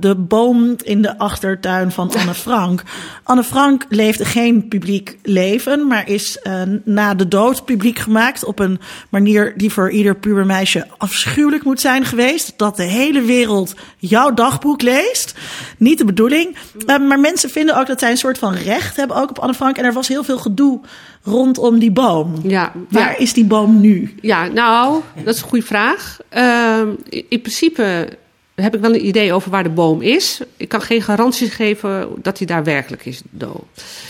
de boom in de achtertuin van Anne [LAUGHS] Frank. Anne Frank leefde geen publiek leven, maar is na de dood publiek gemaakt op een manier die voor ieder pubermeisje afschuwelijk moet zijn geweest. Dat de hele wereld jouw dagboek leest. Niet de bedoeling. Maar mensen vinden ook dat zij een soort van recht hebben ook op Anne Frank. En er was heel veel gedoe rondom die boom. Ja, Waar ja. is die boom nu? Ja, nou, dat is een goede vraag. Ehm, in, in principe heb ik wel een idee over waar de boom is. Ik kan geen garanties geven dat hij daar werkelijk is. dood.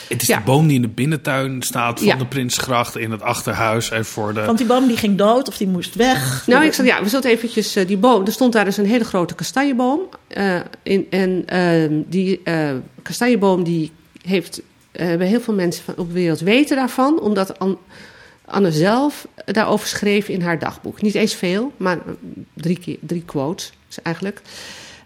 Het is Ja. de boom die in de binnentuin staat van Ja. de Prinsgracht in het achterhuis. En voor de... Want die boom die ging dood of die moest weg. Nou, ik zal, ja, we zullen eventjes eh, die boom. Er stond daar dus een hele grote kastanjeboom. eh, in, en ehm, die eh, kastanjeboom die heeft, eh, hebben heel veel mensen op de wereld weten daarvan, omdat An- Anne zelf daarover schreef in haar dagboek. Niet eens veel, maar eh, drie, keer, drie quotes eigenlijk.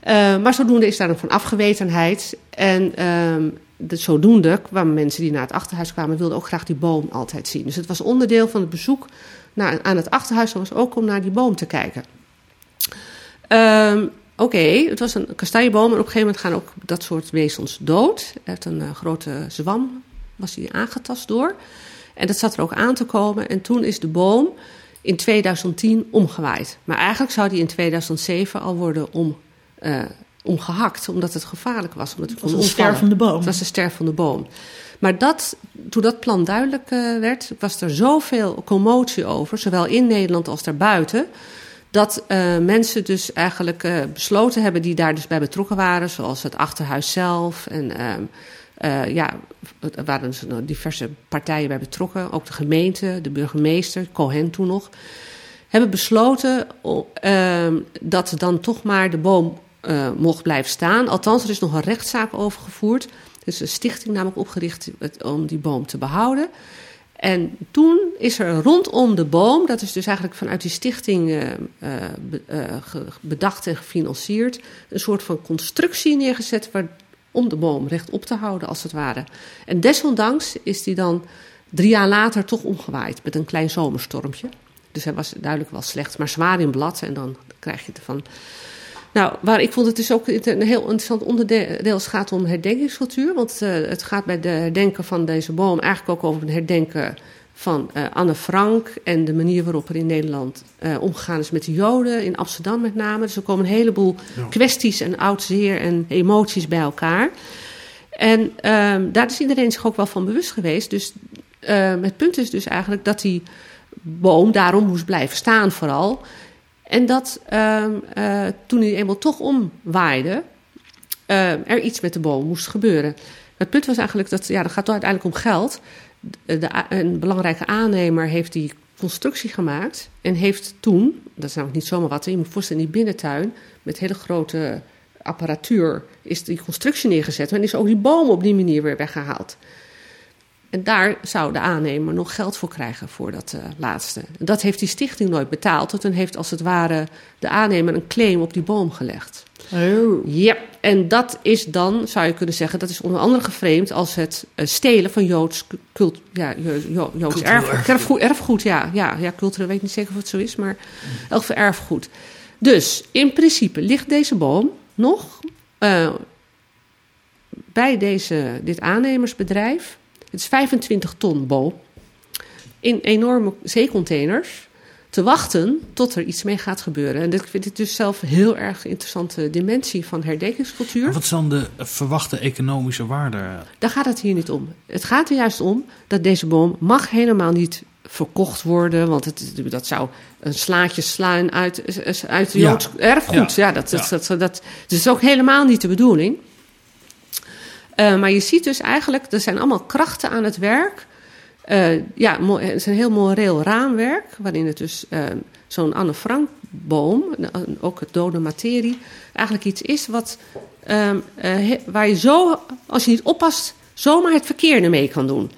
Eh, maar zodoende is daar een van afgewetenheid. En ehm, de, zodoende kwamen mensen die naar het achterhuis kwamen, wilden ook graag die boom altijd zien. Dus het was onderdeel van het bezoek naar, aan het achterhuis, was ook om naar die boom te kijken. Ehm, Oké, het was een kastanjeboom en op een gegeven moment gaan ook dat soort wezens dood. Er heeft een eh, grote zwam, was hij aangetast door. En dat zat er ook aan te komen. En toen is de boom in 2010 omgewaaid. Maar eigenlijk zou die in 2007 al worden om, eh, omgehakt, omdat het gevaarlijk was. Omdat het was kon een stervende boom. Het was de stervende boom. Maar dat, toen dat plan duidelijk eh, werd, was er zoveel commotie over, zowel in Nederland als daarbuiten, dat eh, mensen dus eigenlijk eh, besloten hebben die daar dus bij betrokken waren, zoals het achterhuis zelf en ehm, eh, ja, er waren dus nog diverse partijen bij betrokken, ook de gemeente, de burgemeester, Cohen toen nog, hebben besloten ehm, dat dan toch maar de boom mocht blijven staan. Althans, er is nog een rechtszaak over gevoerd. Er is een stichting namelijk opgericht om die boom te behouden. En toen is er rondom de boom, dat is dus eigenlijk vanuit die stichting ge- bedacht en gefinancierd, een soort van constructie neergezet waar, om de boom rechtop te houden, als het ware. En desondanks is die dan drie jaar later toch omgewaaid met een klein zomerstormpje. Dus hij was duidelijk wel slecht, maar zwaar in blad en dan krijg je ervan. Nou, waar ik vond het dus ook een heel interessant onderdeel als het gaat om herdenkingscultuur. Want eh, het gaat bij de herdenken van deze boom eigenlijk ook over het herdenken van eh, Anne Frank en de manier waarop er in Nederland eh, omgegaan is met de Joden, in Amsterdam met name. Dus er komen een heleboel Ja. kwesties en oud zeer en emoties bij elkaar. En ehm, daar is iedereen zich ook wel van bewust geweest. Dus ehm, het punt is dus eigenlijk dat die boom daarom moest blijven staan vooral. En dat ehm, eh, toen hij eenmaal toch omwaaide, ehm, er iets met de boom moest gebeuren. Het punt was eigenlijk dat, ja, dat gaat toch uiteindelijk om geld. De, een belangrijke aannemer heeft die constructie gemaakt en heeft toen, dat is namelijk niet zomaar wat, je moet voorstellen in die binnentuin met hele grote apparatuur is die constructie neergezet en is ook die boom op die manier weer weggehaald. En daar zou de aannemer nog geld voor krijgen voor dat eh, laatste. En dat heeft die stichting nooit betaald. Want toen heeft als het ware de aannemer een claim op die boom gelegd. Oh. Ja, en dat is dan, zou je kunnen zeggen, dat is onder andere geframed als het eh, stelen van Joods, cult, ja, Jo- Jo- Joods erfgoed. erfgoed. erfgoed. Ja. ja. Ja, cultureel weet ik niet zeker of het zo is, maar elk erfgoed. Dus in principe ligt deze boom nog eh, bij deze, dit aannemersbedrijf. Het is 25 ton boom. In enorme zeecontainers. Te wachten tot er iets mee gaat gebeuren. En dat vind ik dus zelf een heel erg interessante dimensie van herdenkingscultuur. En wat is dan de verwachte economische waarde? Daar gaat het hier niet om. Het gaat er juist om dat deze boom mag helemaal niet verkocht worden. Want het, dat zou een slaatje slaan uit, uit Ja. Joods erfgoed. Ja, Ja. dat, dat, Ja. dat, dat, is ook helemaal niet de bedoeling. Eh, maar je ziet dus eigenlijk, er zijn allemaal krachten aan het werk. Eh, ja, het is een heel moreel raamwerk, waarin het dus eh, zo'n Anne Frank boom, en ook het dode materie, eigenlijk iets is wat, ehm, eh, waar je zo, als je niet oppast, zomaar het verkeerde mee kan doen.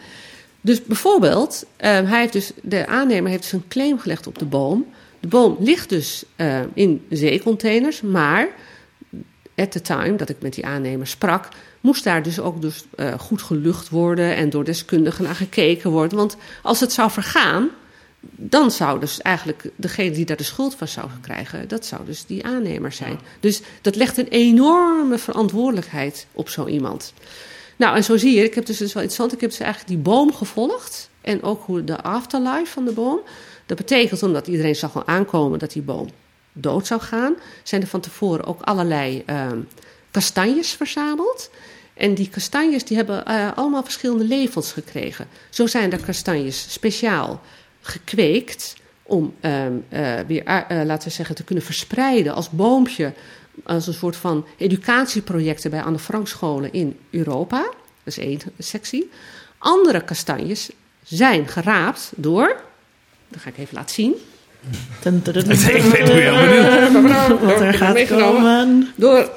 Dus bijvoorbeeld, hij heeft dus, de aannemer heeft dus een claim gelegd op de boom. De boom ligt dus in zeecontainers, maar at the time dat ik met die aannemer sprak, moest daar dus ook dus, eh, goed gelucht worden en door deskundigen naar gekeken worden. Want als het zou vergaan, dan zou dus eigenlijk degene die daar de schuld van zou krijgen, dat zou dus die aannemer zijn. Dus dat legt een enorme verantwoordelijkheid op zo iemand. Nou, en zo zie je, ik heb dus, dus wel interessant, ik heb dus eigenlijk die boom gevolgd en ook hoe de afterlife van de boom. Dat betekent, omdat iedereen zag al aankomen dat die boom dood zou gaan, zijn er van tevoren ook allerlei ehm, kastanjes verzameld. En die kastanjes die hebben eh, allemaal verschillende levens gekregen. Zo zijn er kastanjes speciaal gekweekt om ehm, eh, weer, eh, laten we zeggen, te kunnen verspreiden als boompje. Als een soort van educatieprojecten bij Anne Frank scholen in Europa. Dat is één sectie. Andere kastanjes zijn geraapt door, dat ga ik even laten zien. Dun, dun, dun, [LAUGHS] dun. Ik ben nu heel benieuwd. Wat er gaat komen. Door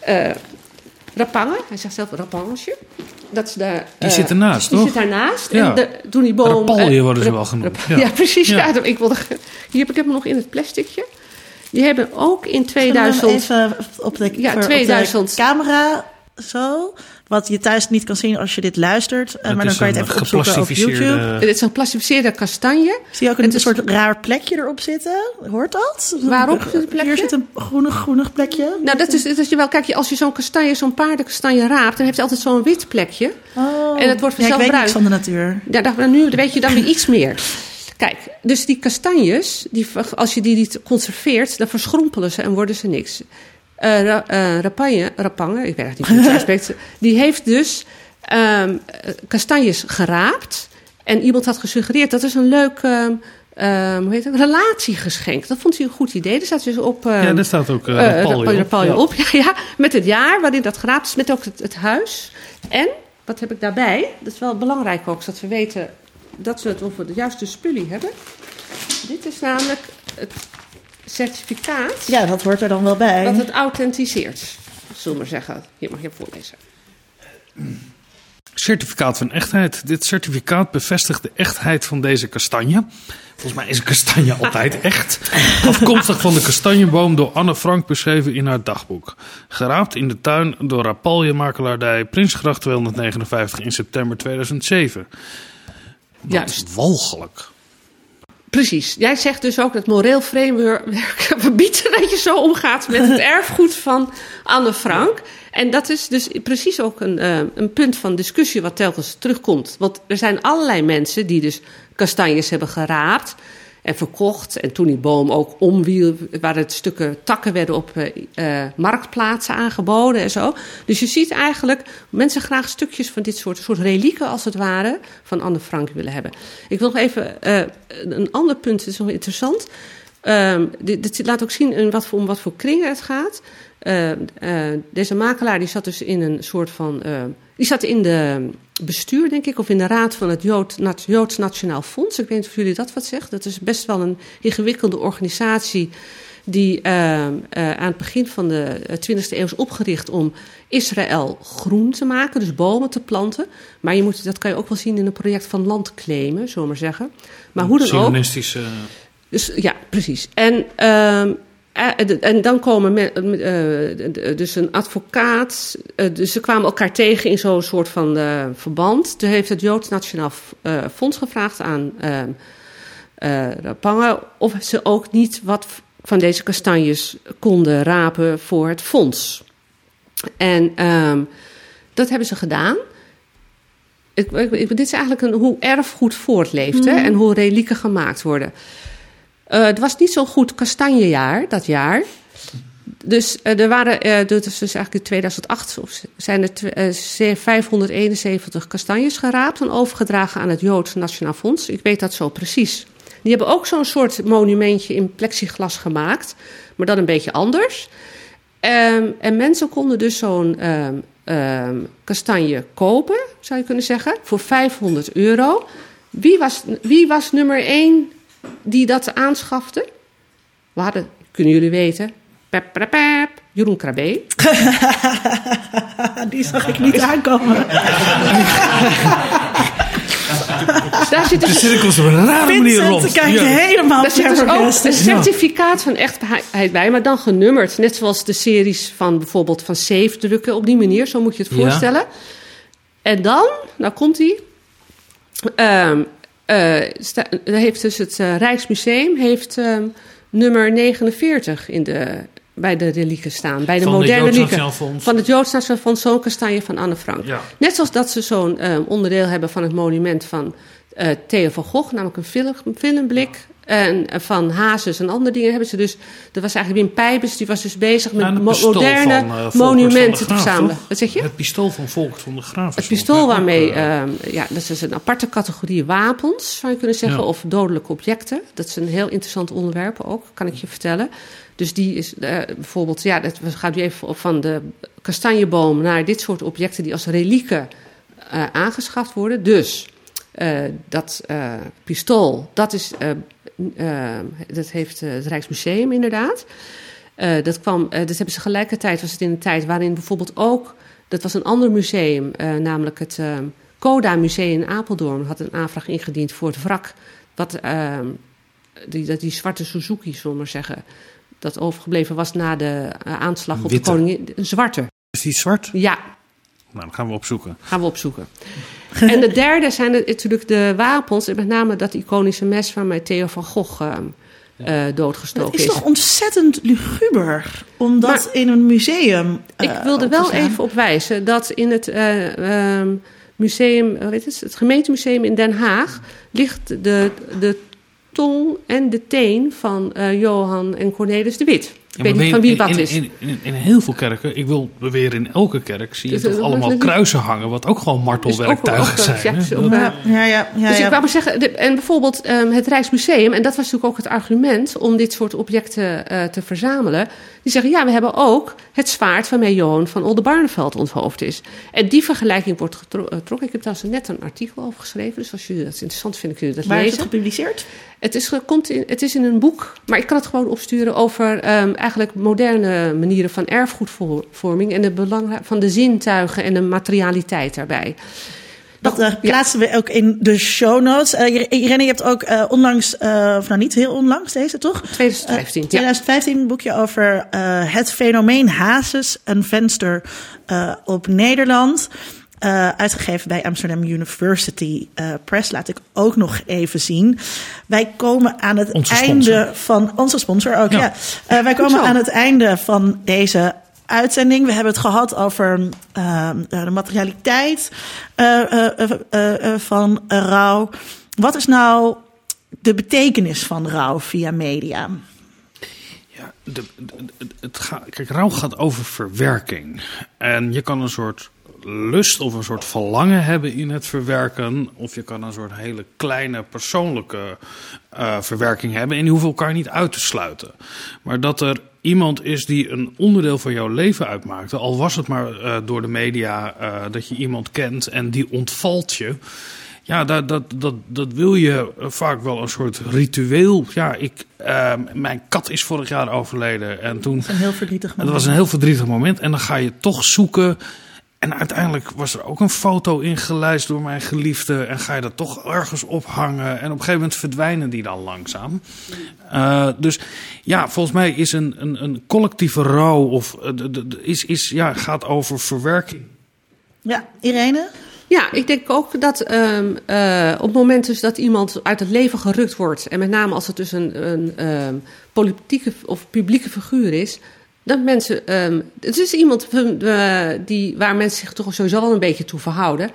eh Rapange, hij zegt zelf Rapangetje. Dat is de, Die eh, zit ernaast, die toch? zit daarnaast. Ja. En de, toen die boom... Rapalje eh, worden ze wel genoemd, ja. [LAUGHS] Ja, precies. Ja. Ja. ik wilde, hier heb ik hem nog in het plasticje. Die hebben ook in Zullen we hem 2000... Even op de, Ja, voor- op de 2000. camera zo. Wat je thuis niet kan zien als je dit luistert. Eh, maar dan kan je het even opzoeken op geplastificeerde- YouTube. Dit is een plastificeerde kastanje. Zie je ook een soort raar plekje erop zitten? Hoort dat? Waarop zit het plekje? Hier zit een groenig, groenig plekje. Nou, dat is, dat is je wel. Kijk, als je zo'n kastanje, zo'n paardenkastanje raapt, dan heeft hij altijd zo'n wit plekje. Oh. En het wordt Ja, ik vanzelf weet bruin. niks van de natuur. Ja, dan, nu weet je dan weer iets meer. Kijk, dus die kastanjes, die, als je die niet conserveert, dan verschrompelen ze en worden ze niks. Ra, eh, Rapagne, Rapange, ik weet eigenlijk niet hoe het uitspreekt, [LAUGHS] die heeft dus eh, kastanjes geraapt. En iemand had gesuggereerd, dat is een leuk ehm, ehm, hoe heet het, relatiegeschenk. Dat vond hij een goed idee. Er staat dus op... Ja, daar staat ook eh, Rapalje op. Op. [LAUGHS] Ja, ja, met het jaar waarin dat geraapt is, met ook het, het huis. En, wat heb ik daarbij? Dat is wel belangrijk ook, zodat we weten dat we het over de juiste spullie hebben. Dit is namelijk het certificaat Ja, dat hoort er dan wel bij. dat het authenticeert. Zullen we maar zeggen. Hier mag je voorlezen. Certificaat van echtheid. Dit certificaat bevestigt de echtheid van deze kastanje. Volgens mij is een kastanje altijd echt. Afkomstig van de kastanjeboom door Anne Frank beschreven in haar dagboek. Geraapt in de tuin door Rapalje makelaardij Prinsgracht 259 in september 2007. Wat Juist. walgelijk. Precies. Jij zegt dus ook dat moreel framework [LAUGHS] verbiedt dat je zo omgaat met het [LAUGHS] erfgoed van Anne Frank. En dat is dus precies ook een, eh, een punt van discussie wat telkens terugkomt. Want er zijn allerlei mensen die dus kastanjes hebben geraapt en verkocht. En toen die boom ook omwiel, waar het stukken takken werden op eh, eh, marktplaatsen aangeboden en zo. Dus je ziet eigenlijk mensen graag stukjes van dit soort, soort relieken als het ware van Anne Frank willen hebben. Ik wil nog even eh, een ander punt, dat is nog interessant. Ehm, dit, laat ook zien wat voor, om wat voor kringen het gaat. Eh, eh, deze makelaar die zat dus in een soort van. Eh, die zat in de bestuur, denk ik, of in de raad van het Jood, Nat- Joods Nationaal Fonds. Ik weet niet of jullie dat wat zegt. Dat is best wel een ingewikkelde organisatie. Die eh, eh, aan het begin van de 20e eeuw is opgericht om Israël groen te maken, dus bomen te planten. Maar je moet, dat kan je ook wel zien in een project van land claimen, zullen we maar zeggen. Maar hoe dan ook. Dus ja, precies. En, ehm, eh, en dan komen me, eh, dus een advocaat. eh, dus ze kwamen elkaar tegen in zo'n soort van eh, verband. Toen heeft het Joods Nationaal eh, Fonds gevraagd aan ehm eh, Rapange of ze ook niet wat van deze kastanjes konden rapen voor het fonds. En ehm, dat hebben ze gedaan. Ik, ik, ik- dit is eigenlijk een, hoe erfgoed voortleeft hè, Mhm. en hoe relieken gemaakt worden. Eh, het was niet zo'n goed kastanjejaar dat jaar. Dus eh, er waren, eh, dat is dus eigenlijk in 2008, of zijn er tw- eh, ze- 571 kastanjes geraapt en overgedragen aan het Joods Nationaal Fonds. Ik weet dat zo precies. Die hebben ook zo'n soort monumentje in plexiglas gemaakt, maar dan een beetje anders. Ehm, en mensen konden dus zo'n ehm, ehm, kastanje kopen, zou je kunnen zeggen, voor 500 euro. Wie was, wie was nummer één die dat aanschafte? We hadden, kunnen jullie weten, pep, pep, pep, Jeroen Krabbe. [LAUGHS] Die zag ik niet aankomen. [LAUGHS] Daar zit dus De cirkels op een rare manier rond. kijkt Ja. helemaal Daar zit dus ook een certificaat van echtheid bij, maar dan genummerd. Net zoals de series van bijvoorbeeld van Safe drukken. Op die manier, zo moet je het Ja. voorstellen. En dan, nou komt hij. Ehm eh, sta- daar heeft dus het eh, Rijksmuseum heeft, ehm, nummer 49 in de, bij de relieken staan. Bij de Van moderne relieken. Nationaal Fonds. Van het Joods Nationaal Fonds, zo'n kastanje van Anne Frank. Ja. Net zoals dat ze zo'n ehm, onderdeel hebben van het monument van eh, Theo van Gogh, namelijk een film, filmblik. En eh, van Hazes en andere dingen hebben ze dus. Dat was eigenlijk Wim Pijbers, die was dus bezig met moderne van, eh, monumenten te verzamelen. Wat zeg je? Het pistool van Volkert van de Graaf. Het pistool waarmee, ja, dat is een aparte categorie wapens, zou je kunnen zeggen, Ja. of dodelijke objecten. Dat is een heel interessant onderwerp ook, kan ik je vertellen. Dus die is bijvoorbeeld, ja, dat, we gaan nu even van de kastanjeboom naar dit soort objecten die als relieken aangeschaft worden. Dus dat eh, pistool, dat, is, eh, eh, dat heeft eh, het Rijksmuseum inderdaad. Eh, dat, kwam, eh, dat hebben ze gelijkertijd, was het in een tijd waarin bijvoorbeeld ook, dat was een ander museum, eh, namelijk het eh, Coda Museum in Apeldoorn, had een aanvraag ingediend voor het wrak. Wat, eh, die, dat die zwarte Suzuki, zullen we maar zeggen, dat overgebleven was na de eh, aanslag op Witte. de koningin. Een zwarte. Is die zwart? Ja, Nou, dat gaan we opzoeken. gaan we opzoeken. en de derde zijn het natuurlijk de wapens, en met name dat iconische mes waarmee Theo van Gogh eh, eh, doodgestoken Het is toch ontzettend luguber om dat Maar- in een museum eh, Ik wilde wel even op wijzen dat in het eh, ehm, museum, heet het, het gemeentemuseum in Den Haag ligt de, de tong en de teen van eh, Johan en Cornelis de Wit. Ik weet niet van wie wat in, is. In, in, in heel veel kerken, ik wil beweren in elke kerk, zie je Dus, toch allemaal kruisen hangen, wat ook gewoon martelwerktuigen Is ook- ook- zijn. ja, ook, Ja, ja, ja, ja, dus ja. ik wou maar zeggen, de- en bijvoorbeeld ehm, het Rijksmuseum, en dat was natuurlijk ook het argument om dit soort objecten eh, te verzamelen. Die zeggen, ja, we hebben ook het zwaard waarmee Johan van Oldenbarneveld onthoofd is. En die vergelijking wordt getro- eh, getrokken. Ik heb daar net een artikel over geschreven, dus als jullie dat interessant vinden, kunnen jullie dat Waar is lezen. het gepubliceerd? Het is, komt in, het is in een boek, maar ik kan het gewoon opsturen over ehm, eigenlijk moderne manieren van erfgoedvorming en de belang van de zintuigen en de materialiteit daarbij. Dat eh, plaatsen we ook in de show notes. Eh, Ir- Irene, je hebt ook eh, onlangs, eh, of nou niet heel onlangs, deze toch? 2015, ja. 2015 een boekje over eh, het fenomeen Hazes, een venster eh, op Nederland. Eh, uitgegeven bij Amsterdam University eh, Press. Laat ik ook nog even zien. Wij komen aan het Onze einde van onze sponsor ook. Ja. Ja. Eh, wij komen aan het einde van deze uitzending. We hebben het gehad over eh, de materialiteit eh, eh, van rouw. Wat is nou de betekenis van rouw via media? de, de- het gaat, kijk, rouw gaat over verwerking. En je kan een soort lust of een soort verlangen hebben in het verwerken. Of je kan een soort hele kleine persoonlijke verwerking hebben. En die hoeven elkaar niet uit te sluiten. Maar dat er iemand is die een onderdeel van jouw leven uitmaakte. Al was het maar eh, door de media eh, dat je iemand kent en die ontvalt je. Ja, dat, dat, dat, dat wil je eh, vaak wel een soort ritueel. Ja, ik, eh, mijn kat is vorig jaar overleden. En toen. Een heel verdrietig Het moment. was een heel verdrietig moment. En dan ga je toch zoeken. En uiteindelijk was er ook een foto ingelijst door mijn geliefde. En ga je dat toch ergens ophangen. En op een gegeven moment verdwijnen die dan langzaam. Eh, dus ja, volgens mij is een, een, een collectieve rouw. Of de- de- de- is, is, ja, gaat over verwerking. Ja, Irene? Ja, ik denk ook dat ehm, eh, op het moment dus dat iemand uit het leven gerukt wordt, en met name als het dus een, een ehm, politieke of publieke figuur is, dat mensen. ehm, het is iemand eh, die, waar mensen zich toch sowieso wel een beetje toe verhouden.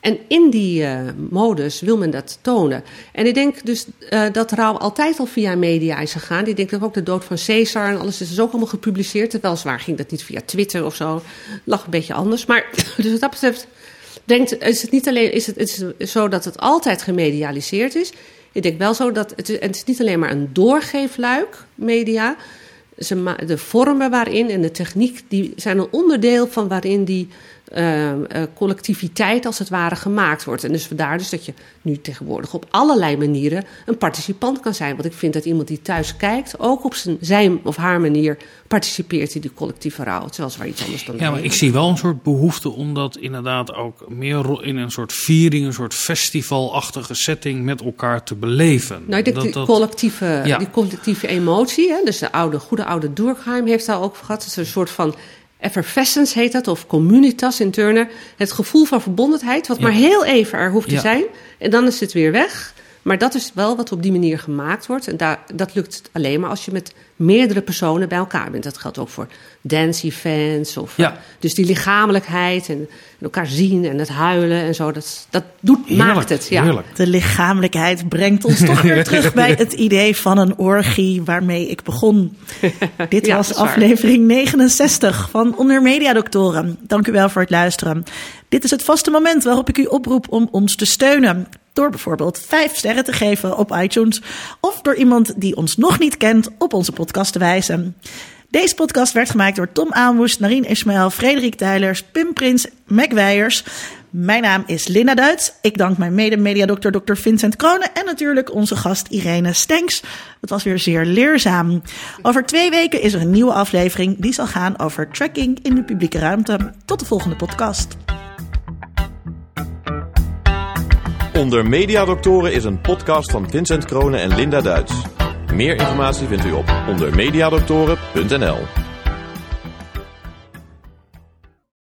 En in die eh, modus wil men dat tonen. En ik denk dus eh, dat rouw altijd al via media is gegaan. Ik denk dat ook de dood van Caesar en alles is dus ook allemaal gepubliceerd. Terwijl zwaar ging dat niet via Twitter of zo. Lag een beetje anders. Maar [LAUGHS] dus wat dat betreft denkt, is het niet alleen is het, is zo dat het altijd gemedialiseerd is. Ik denk wel zo dat het, het is niet alleen maar een doorgeefluik, media. Ze de vormen waarin en de techniek die zijn een onderdeel van waarin die uh, uh, collectiviteit als het ware gemaakt wordt. En dus vandaar dus dat je nu tegenwoordig op allerlei manieren een participant kan zijn. Want ik vind dat iemand die thuis kijkt ook op zijn, zijn of haar manier participeert in die collectieve rouw. Terwijl waar iets anders dan Ja, maar ik zie wel een soort behoefte om dat inderdaad ook meer in een soort viering, een soort festivalachtige setting met elkaar te beleven. Nou, ik denk dat, die, dat- collectieve, Ja. die collectieve emotie, hè, dus de oude, goede oude Durkheim heeft daar ook gehad. Het is een soort van effervescence heet dat, of communitas in Turner. Het gevoel van verbondenheid, wat Ja. maar heel even er hoeft te zijn. En dan is het weer weg. Maar dat is wel wat op die manier gemaakt wordt. En daar, dat lukt alleen maar als je met meerdere personen bij elkaar bent. Dat geldt ook voor dance events. Of, Ja. eh, dus die lichamelijkheid en, en elkaar zien en het huilen en zo. Dat, dat doet, maakt het. Ja. De lichamelijkheid brengt ons toch weer [LAUGHS] terug bij het idee van een orgie waarmee ik begon. [LAUGHS] Dit Ja, was aflevering 69 van Onder Media Doctoren. Dank u wel voor het luisteren. Dit is het vaste moment waarop ik u oproep om ons te steunen. Door bijvoorbeeld vijf sterren te geven op iTunes. Of door iemand die ons nog niet kent op onze podcast te wijzen. Deze podcast werd gemaakt door Tom Aanwoest, Narien Ismaël, Frederik Tijlers, Pim Prins, Mac Weijers. Mijn naam is Linda Duits. Ik dank mijn mede-mediadokter Dr. Vincent Kronen en natuurlijk onze gast Irene Stenks. Het was weer zeer leerzaam. Over twee weken is er een nieuwe aflevering die zal gaan over tracking in de publieke ruimte. Tot de volgende podcast. Onder Mediadoktoren is een podcast van Vincent Kronen en Linda Duits. Meer informatie vindt u op ondermediadoktoren.nl.